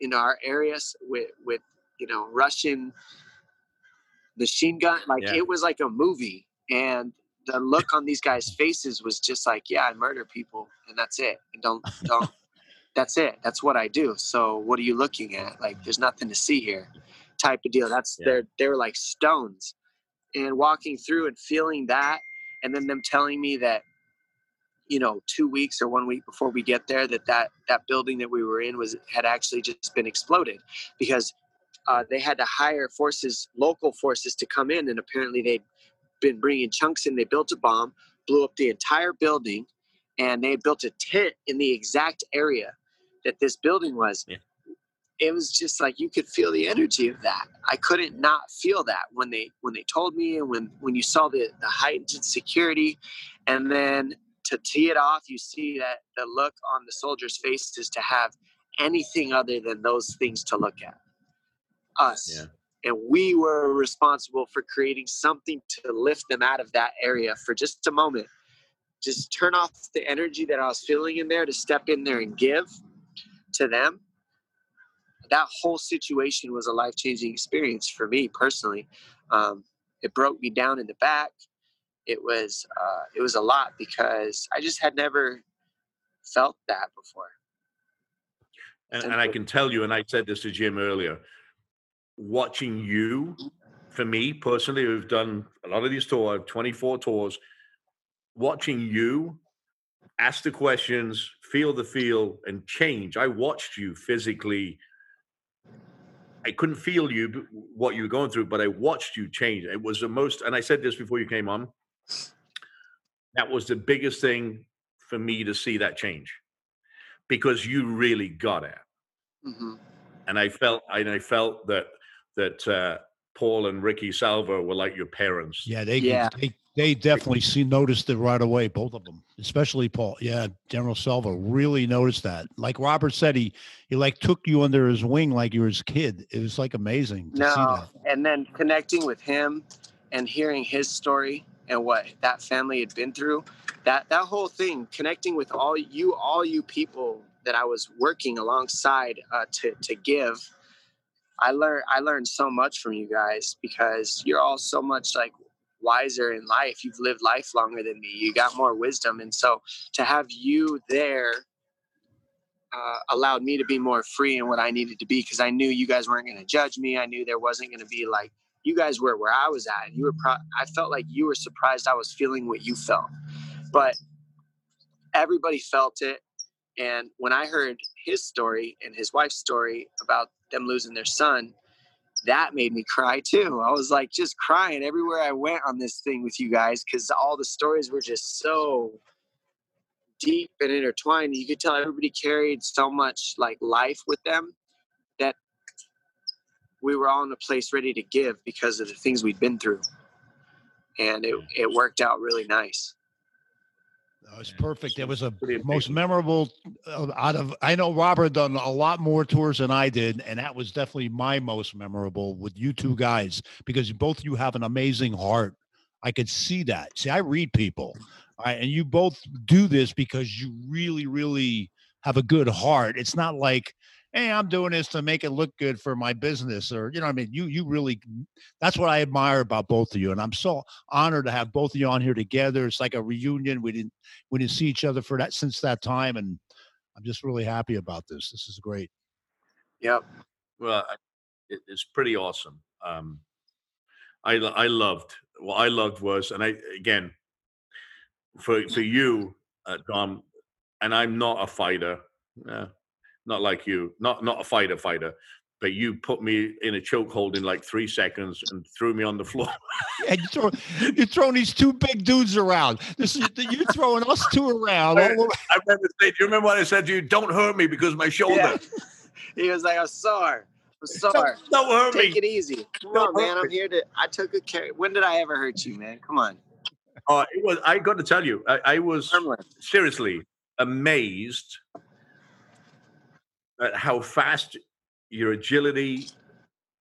in our areas with with you know Russian machine gun. Like Yeah. it was like a movie. And the look on these guys faces was just like yeah I murder people and that's it. And don't don't that's it. That's what I do. So what are you looking at? Like there's nothing to see here. Type of deal. That's Yeah. they're they were like stones and walking through and feeling that and then them telling me that you know two weeks or one week before we get there that that that building that we were in was had actually just been exploded because uh, they had to hire forces local forces to come in and apparently they'd been bringing chunks in they built a bomb blew up the entire building and they built a tent in the exact area that this building was Yeah. It was just like you could feel the energy of that. I couldn't not feel that when they when they told me and when when you saw the the heightened security. And then to tee it off you see that the look on the soldiers faces to have anything other than those things to look at. Us. Yeah. and we were responsible for creating something to lift them out of that area for just a moment. Just turn off the energy that i was feeling in there to step in there and give to them that whole situation was a life-changing experience for me personally. Um, it broke me down in the back. It was uh, it was a lot because i just had never felt that before. And, and I can tell you, and I said this to Jim earlier, watching you, for me personally, who've done a lot of these tours, 24 tours, watching you ask the questions, feel the feel, and change. I watched you physically I couldn't feel you what you were going through, but I watched you change. It was the most, and I said this before you came on. That was the biggest thing for me to see that change, because you really got it, hmm and I felt, and I felt that that uh, Paul and Ricky Selva were like your parents. Yeah, they Yeah. they they definitely see noticed it right away, both of them, especially Paul. Yeah, General Selva really noticed that. Like Robert said, he he like took you under his wing like you were his kid. It was like amazing to see No, that. and then connecting with him and hearing his story and what that family had been through, that that whole thing, connecting with all you, all you people that I was working alongside uh, to to give. I learned I learned so much from you guys because you're all so much like wiser in life. You've lived life longer than me. You got more wisdom, and so to have you there uh, allowed me to be more free in what I needed to be because I knew you guys weren't going to judge me. I knew there wasn't going to be like you guys were where I was at. You were pro- I felt like you were surprised I was feeling what you felt, but everybody felt it. And when I heard his story and his wife's story about them losing their son, that made me cry too. I was like just crying everywhere I went on this thing with you guys because all the stories were just so deep and intertwined. You could tell everybody carried so much like life with them that we were all in a place ready to give because of the things we'd been through. And it, it worked out really nice. That was perfect. It was a most memorable uh, out of. I know Robert done a lot more tours than I did, and that was definitely my most memorable with you two guys because both you have an amazing heart. I could see that. See, I read people, right, and you both do this because you really, really have a good heart. It's not like, hey, I'm doing this to make it look good for my business, or you know, I mean, you you really. That's what I admire about both of you, and I'm so honored to have both of you on here together. It's like a reunion. We didn't we didn't see each other for that since that time, and I'm just really happy about this. This is great. Yep. Well, it, it's pretty awesome. Um, I I loved what I loved was, and I again for for you, uh, Dom, and I'm not a fighter, uh, not like you, not not a fighter fighter, but you put me in a chokehold in like three seconds and threw me on the floor. And you throw, you're throwing these two big dudes around. This is you're throwing us two around. all over- I remember saying, do you remember what I said to you? Don't hurt me because my shoulder. Yeah. he was like, I'm sorry. I'm sorry. Don't hurt Take me. it easy. Come Don't on, man. hurt I'm here to. I took a care. When did I ever hurt you, man? Come on. Uh, it was. I got to tell you, I, I was Harmless. seriously amazed at how fast your agility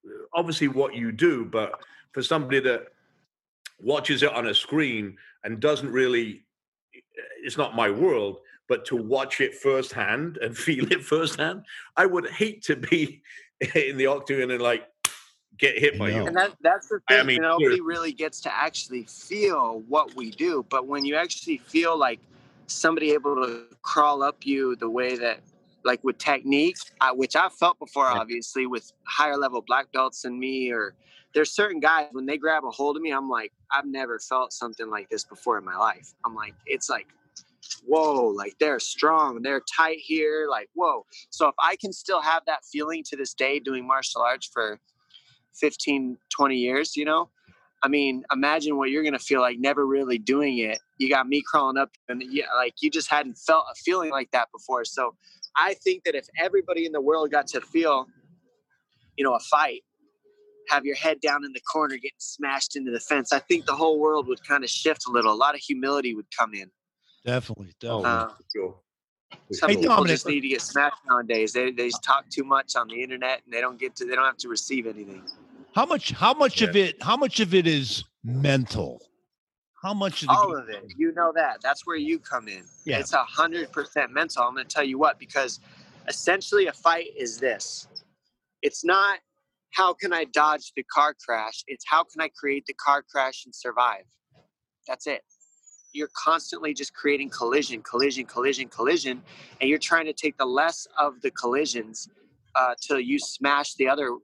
uh, obviously what you do but for somebody that watches it on a screen and doesn't really uh, it's not my world but to watch it firsthand and feel it firsthand i would hate to be in the octagon and like get hit by you And that, that's the I thing. mean, nobody seriously. really gets to actually feel what we do. But when you actually feel like somebody able to crawl up you the way that, like with technique, I, which I've felt before, obviously, with higher level black belts than me, or there's certain guys when they grab a hold of me, I'm like, I've never felt something like this before in my life. I'm like, it's like, whoa, like they're strong, they're tight here, like, whoa. So if I can still have that feeling to this day doing martial arts for 15 20 years you know i mean imagine what you're gonna feel like never really doing it. You got me crawling up and yeah like you just hadn't felt a feeling like that before. So i think that if everybody in the world got to feel you know a fight have your head down in the corner getting smashed into the fence i think the whole world would kind of shift a little. A lot of humility would come in. Definitely, Oh, definitely. Uh, for some Hey, people Dominic, just need to get smashed nowadays. They, they just talk too much on the internet and they don't get to they don't have to receive anything how much? How much of it? How much of it is mental? How much of all of it you know that that's where you come in Yeah. it's a hundred percent mental i'm going to tell you what because essentially a fight is this it's not how can i dodge the car crash it's how can i create the car crash and survive that's it you're constantly just creating collision collision collision collision and you're trying to take the less of the collisions uh, till you smash the other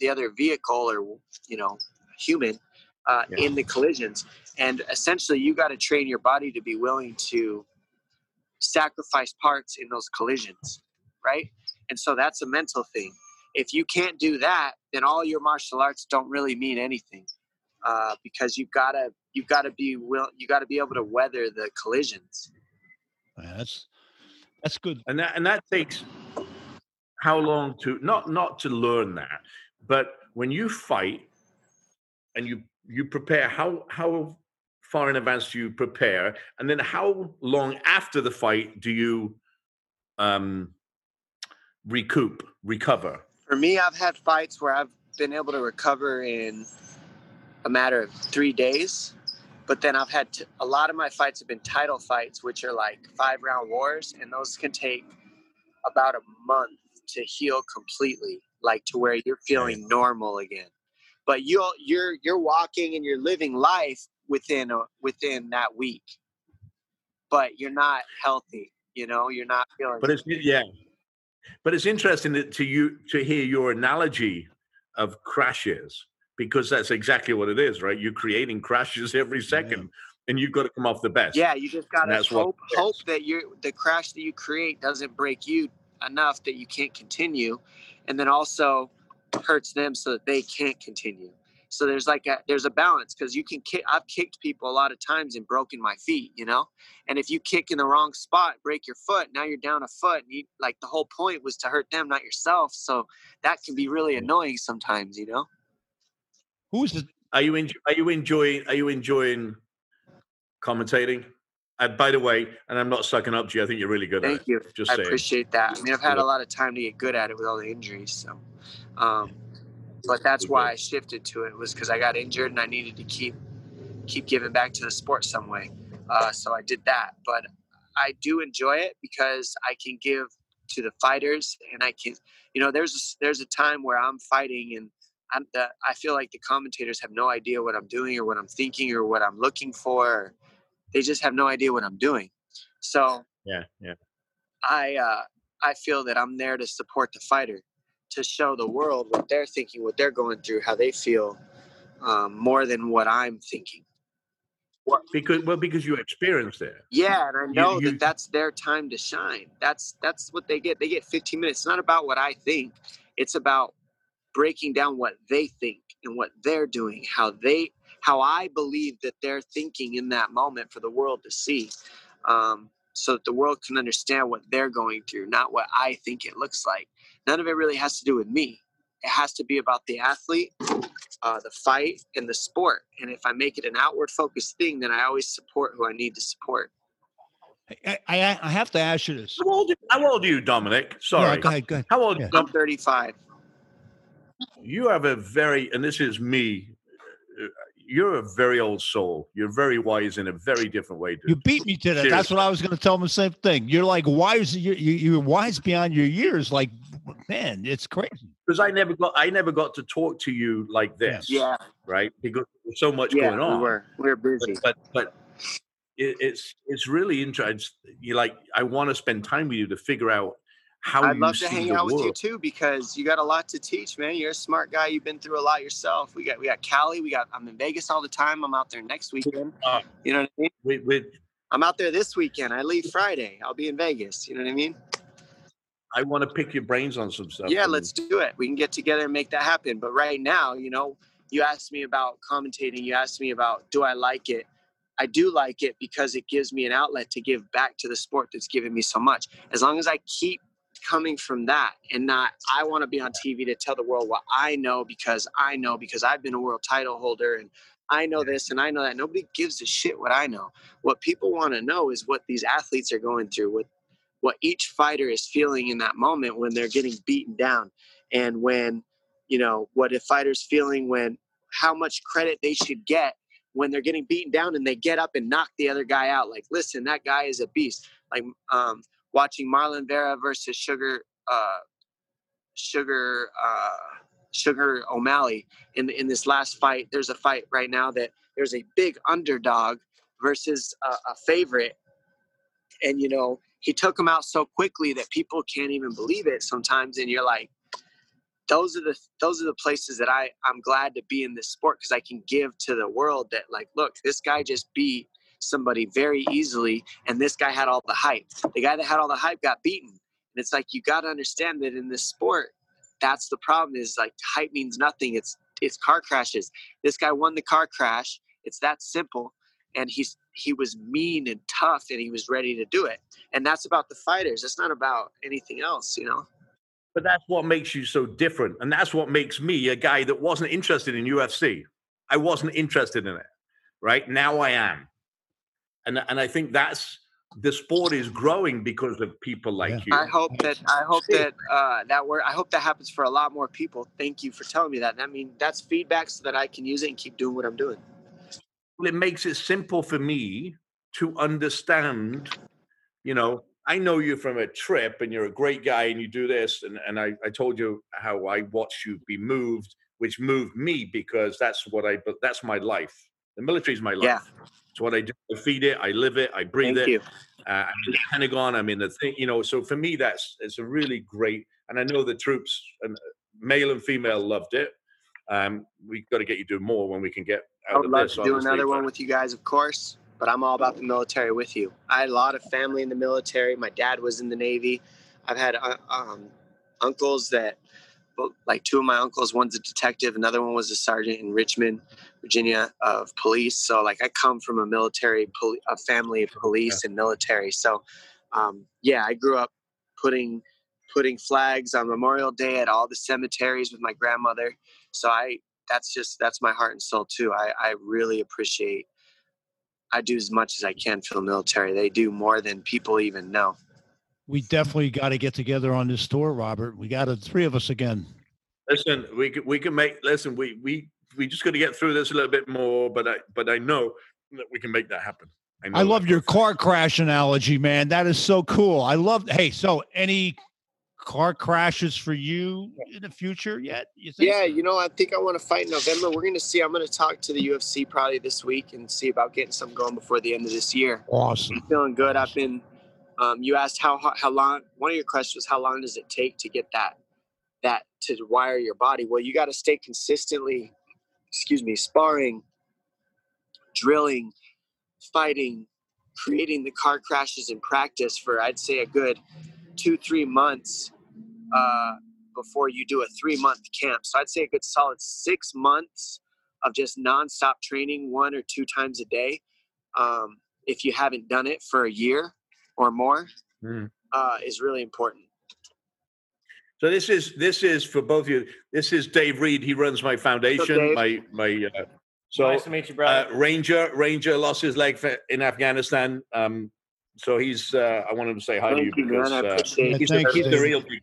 the other vehicle or you know human uh, Yeah. in the collisions and essentially you got to train your body to be willing to sacrifice parts in those collisions right and so that's a mental thing if you can't do that, then all your martial arts don't really mean anything, uh, because you've gotta you've gotta be will you gotta be able to weather the collisions. Yeah, that's that's good. and that and that takes how long to not not to learn that but when you fight and you you prepare how how far in advance do you prepare and then how long after the fight do you um recoup recover For me, I've had fights where I've been able to recover in a matter of three days. But then I've had t- a lot of my fights have been title fights, which are like five round wars, and those can take about a month to heal completely, like to where you're feeling normal again. But you'll you're you're walking and you're living life within a, within that week, but you're not healthy. You know, you're not feeling. but it's yeah but it's interesting that to you to hear your analogy of crashes because that's exactly what it is right you're creating crashes every second and you've got to come off the best Yeah, you just gotta hope hope that you the crash that you create doesn't break you enough that you can't continue, and then also hurts them so that they can't continue. So there's like a there's a balance because you can kick. I've kicked people a lot of times and broken my feet, you know. And if you kick in the wrong spot, break your foot, now you're down a foot. And you, like the whole point was to hurt them, not yourself. So that can be really annoying sometimes, you know. Who's Are you en- are you enjoying are you enjoying commentating? Uh, by the way, and I'm not sucking up to you. I think you're really good at Thank it. you. Just I saying. appreciate that. I mean, I've had a lot of time to get good at it with all the injuries. So, um, but that's why I shifted to it was because I got injured and I needed to keep keep giving back to the sport some way. Uh, so I did that. But I do enjoy it because I can give to the fighters and I can, you know, there's a, there's a time where I'm fighting and I'm the, I feel like the commentators have no idea what I'm doing or what I'm thinking or what I'm looking for. They just have no idea what I'm doing. So Yeah, yeah. I uh, I feel that I'm there to support the fighter, to show the world what they're thinking, what they're going through, how they feel, um, more than what I'm thinking. What, Because well, because you experienced it. Yeah, and I know you- that that's their time to shine. That's that's what they get. They get 15 minutes. It's not about what I think. It's about breaking down what they think and what they're doing, how they how I believe that they're thinking in that moment for the world to see. Um, so that the world can understand what they're going through, not what I think it looks like. None of it really has to do with me. It has to be about the athlete, uh, the fight, and the sport. And if I make it an outward focused thing, then I always support who I need to support. I, I I have to ask you this. How old, how old are you, Dominic? Yeah, Sorry. go ahead, go ahead. How old? Yeah. I'm 35. You have a very, and this is me. You're a very old soul. You're very wise in a very different way. You beat me to that. That's what I was going to tell him the same thing. You're like wise. You you you're wise beyond your years. Like, man, it's crazy. Because I never got, I never got to talk to you like this. Yeah, Right. Because there's so much yeah, going we on. were we were busy. but but, but it, it's it's really interesting. You like I want to spend time with you to figure out how I'd you love to hang the out with you too because you got a lot to teach, man. You're a smart guy. You've been through a lot yourself. We got we got Cali. We got I'm in Vegas all the time. I'm out there next weekend. Uh, You know what I mean? With, with I'm out there this weekend. I leave Friday. I'll be in Vegas. You know what I mean? I want to pick your brains on some stuff. Yeah, and- let's do it. We can get together and make that happen. But right now, you know, you asked me about commentating. You asked me about do I like it? I do like it because it gives me an outlet to give back to the sport that's given me so much. As long as I keep coming from that and not I want to be on TV to tell the world what I know because I know because I've been a world title holder and I know this and I know that. Nobody gives a shit what I know. What people want to know is what these athletes are going through, what what each fighter is feeling in that moment when they're getting beaten down and when you know what a fighter's feeling when how much credit they should get when they're getting beaten down and they get up and knock the other guy out like listen that guy is a beast like um watching marlon vera versus sugar uh sugar uh sugar o'malley in in this last fight. There's a fight right now that there's a big underdog versus a, a favorite. And you know he took him out so quickly that people can't even believe it sometimes. And you're like those are the those are the places that I I'm glad to be in this sport because I can give to the world that like look this guy just beat somebody very easily and this guy had all the hype the guy that had all the hype got beaten and it's like you got to understand that in this sport that's the problem is like hype means nothing. It's it's car crashes. This guy won the car crash. It's that simple. And he's he was mean and tough and he was ready to do it. And that's about the fighters. It's not about anything else, you know. But that's what makes you so different. And that's what makes me a guy that wasn't interested in UFC. I wasn't interested in it. Right? Now I am. And and I think that's the sport is growing because of people like Yeah. you. I hope that I hope that uh, that word I hope that happens for a lot more people. Thank you for telling me that. I mean, that's feedback so that I can use it and keep doing what I'm doing. Well, it makes it simple for me to understand. You know, I know you from a trip and you're a great guy and you do this. And, and I, I told you how I watched you be moved, which moved me because that's what I, but that's my life. The military is my life. Yeah. It's what I do. I feed it, I live it, I breathe Thank it. you. Uh, I'm in the Pentagon. I'm in the thing, you know. So for me, that's it's a really great, and I know the troops, and uh, male and female, loved it. Um, we got to get you doing more when we can get Out I would love this. to do another one with you guys, of course. But I'm all about the military with you. I had a lot of family in the military. My dad was in the Navy. I've had uh, um, uncles that, like two of my uncles. One's a detective. Another one was a sergeant in Richmond, Virginia, of police. So like I come from a military, poli- a family of police and military. So um, yeah, I grew up putting putting flags on Memorial Day at all the cemeteries with my grandmother. So I that's just that's my heart and soul too. I, I really appreciate I do as much as I can for the military. They do more than people even know. We definitely got to get together on this tour, Robert. We got to three of us again. Listen, we can we can make. Listen, we we we just got to get through this a little bit more. But I but I know that we can make that happen. know I love your car crash analogy, man. That is so cool. I love. Hey, so any car crashes for you in the future yet? You think? Yeah, you know, I think I want to fight in November. We're going to see. I'm going to talk to the UFC probably this week and see about getting some going before the end of this year. Awesome. I'm feeling good. I've been. Um, you asked how ho- how long. One of your questions was how long does it take to get that that to wire your body? Well, you got to stay consistently. Excuse me, sparring, drilling, fighting, creating the car crashes in practice for I'd say a good two three months uh, before you do a three month camp. So I'd say a good solid six months of just nonstop training, one or two times a day. Um, if you haven't done it for a year or more, Mm. uh, is really important. So this is this is for both of you. This is Dave Reed. He runs my foundation. Dave. my my. Uh, so nice to meet you, uh, brother. Ranger Ranger lost his leg for, in Afghanistan. Um, so he's. Uh, I wanted to say hi to you you, because man. Uh, appreciate Yeah, it. he's, a, he's the real. deal.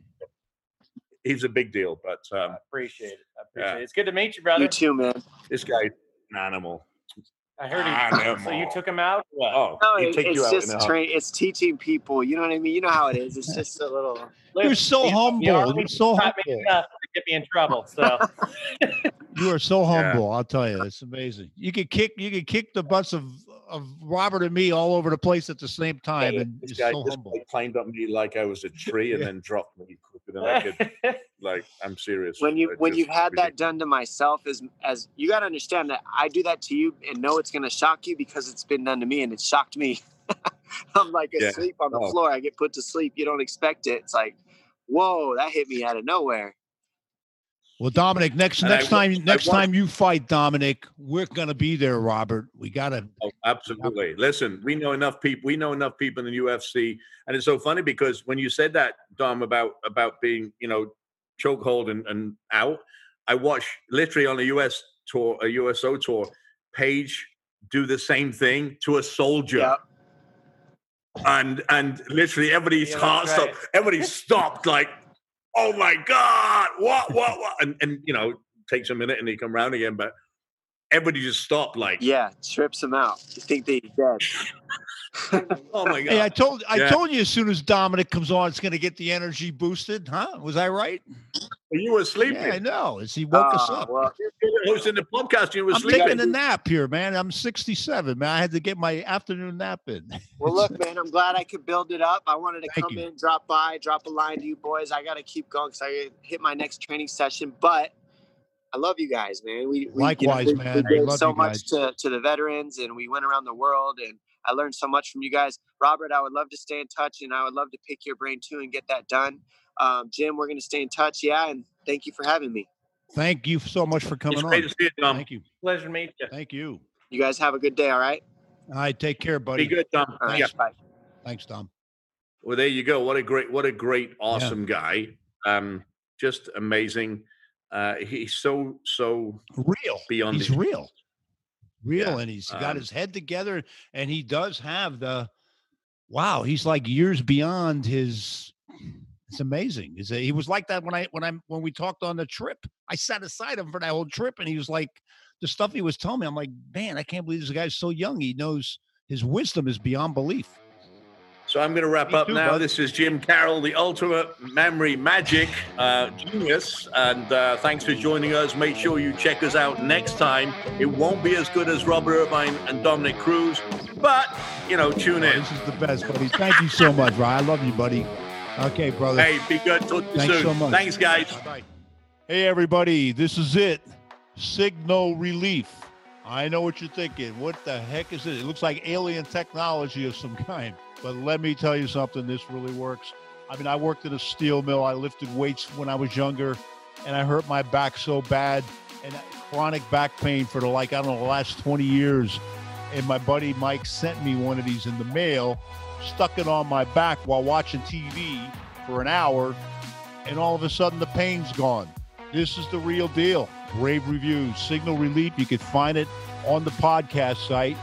He's a big deal, but um, I appreciate it. I appreciate yeah. it. It's good to meet you, brother. You too, man. this guy's an animal. I heard Ah, he. so you took him out? What? Oh, No, it- take it's out just heartbeat. train. It's teaching people. You know what I mean? You know how it is. It's just a little. You're so You- you humble. already You're so taught humble. enough to get me in trouble. So You are so Yeah. humble. I'll tell you, it's amazing. You could kick. You could kick the butts of of Robert and me all over the place at the same time, and This you're guy, so this humble. guy climbed up me like I was a tree and Yeah. then dropped me quicker than I could. Like I'm serious. when you It's when just you've had that done to myself as as you got to understand that I do that to you and know it's going to shock you because it's been done to me and it shocked me. I'm like Yeah. asleep on the Oh. floor. I get put to sleep. You don't expect it. It's like, whoa, that hit me out of nowhere. Well, Dominic, next And next wa- time I next wa- time you fight Dominic, we're gonna be there, Robert. We gotta. Oh, absolutely. Listen, we know enough people. We know enough people in the UFC, and it's so funny because when you said that, Dom, about about being, you know, chokehold and, and out, I watched literally on a US tour, a USO tour, Paige do the same thing to a soldier. Yep. and and literally everybody's Yeah, heart that's stopped. Everybody stopped, like, oh my god, what, what, what? And and you know, takes a minute and they come round again, but everybody just stopped, like, Yeah, trips them out. You think they're dead. oh my god. Hey, I told I Yeah. told you as soon as Dominic comes on, it's gonna get the energy boosted, huh? Was I right? you were sleeping. Yeah, I know. As he woke us Ah, up. well, You were hosting the podcast. You were I'm sleeping. taking a nap here, man. I'm 67, man. I had to get my afternoon nap in. well, look, man, I'm glad I could build it up. I wanted to Thank come you. in, drop by, drop a line to you boys. I got to keep going because I hit my next training session. But I love you guys, man. We, we Likewise, we, man. We We gave love so you much to, to the veterans, and we went around the world, and I learned so much from you guys. Robert, I would love to stay in touch and I would love to pick your brain too and get that done. Um, Jim, we're going to stay in touch. Yeah. And thank you for having me. Thank you so much for coming It's on. great to see you, Tom. Thank you. Pleasure to meet you. Thank you. You guys have a good day. All right. All right, take care, buddy. Be good, Tom. All right. Yeah. Bye. Thanks, Tom. Well, there you go. What a great, what a great, awesome guy. Um, just amazing. Uh, he's so, so Real. beyond. He's his- real. Real, Yeah, and he's got um, his head together, and he does have the. Wow, he's like years beyond his. It's amazing. Is he was like that when I when I when we talked on the trip. I sat aside him for that whole trip, and he was like, the stuff he was telling me. I'm like, man, I can't believe this guy's so young. He knows his wisdom is beyond belief. So I'm going to wrap Me up too, now. bud. This is Jim Karol, the ultimate memory magic uh, genius. And uh, thanks for joining us. Make sure you check us out next time. It won't be as good as Robert Irvine and Dominic Cruz, but, you know, tune Oh, in. this is the best, buddy. Thank you so much, Ryan. I love you, buddy. Okay, brother. Hey, be good. Talk to you Thanks soon. so much. Thanks, guys. Bye. Hey, everybody, this is it. Signal relief. I know what you're thinking. What the heck is it? It looks like alien technology of some kind. But let me tell you something, this really works. I mean, I worked at a steel mill. I lifted weights when I was younger, and I hurt my back so bad and chronic back pain for the like, I don't know, the last 20 years. And my buddy Mike sent me one of these in the mail, stuck it on my back while watching TV for an hour, and all of a sudden the pain's gone. This is the real deal. Brave reviews, signal relief. You can find it on the podcast site,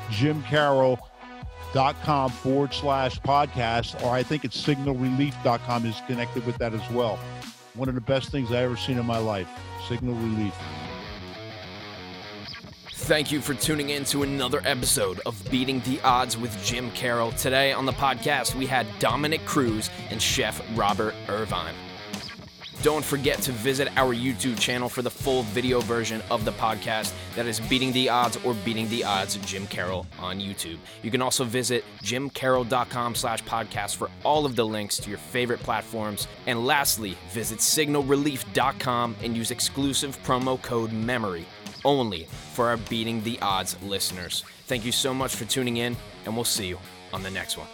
jimkarol.com forward slash podcast, or I think it's signalrelief.com is connected with that as well. One of the best things I ever seen in my life. Signal relief. Thank you for tuning in to another episode of Beating the Odds with Jim Karol. Today on the podcast, we had Dominic Cruz and Chef Robert Irvine. Don't forget to visit our YouTube channel for the full video version of the podcast. That is Beating the Odds or Beating the Odds Jim Karol on YouTube. You can also visit jimkarol.com slash podcast for all of the links to your favorite platforms. And lastly, visit signalrelief.com and use exclusive promo code MEMORY only for our Beating the Odds listeners. Thank you so much for tuning in, and we'll see you on the next one.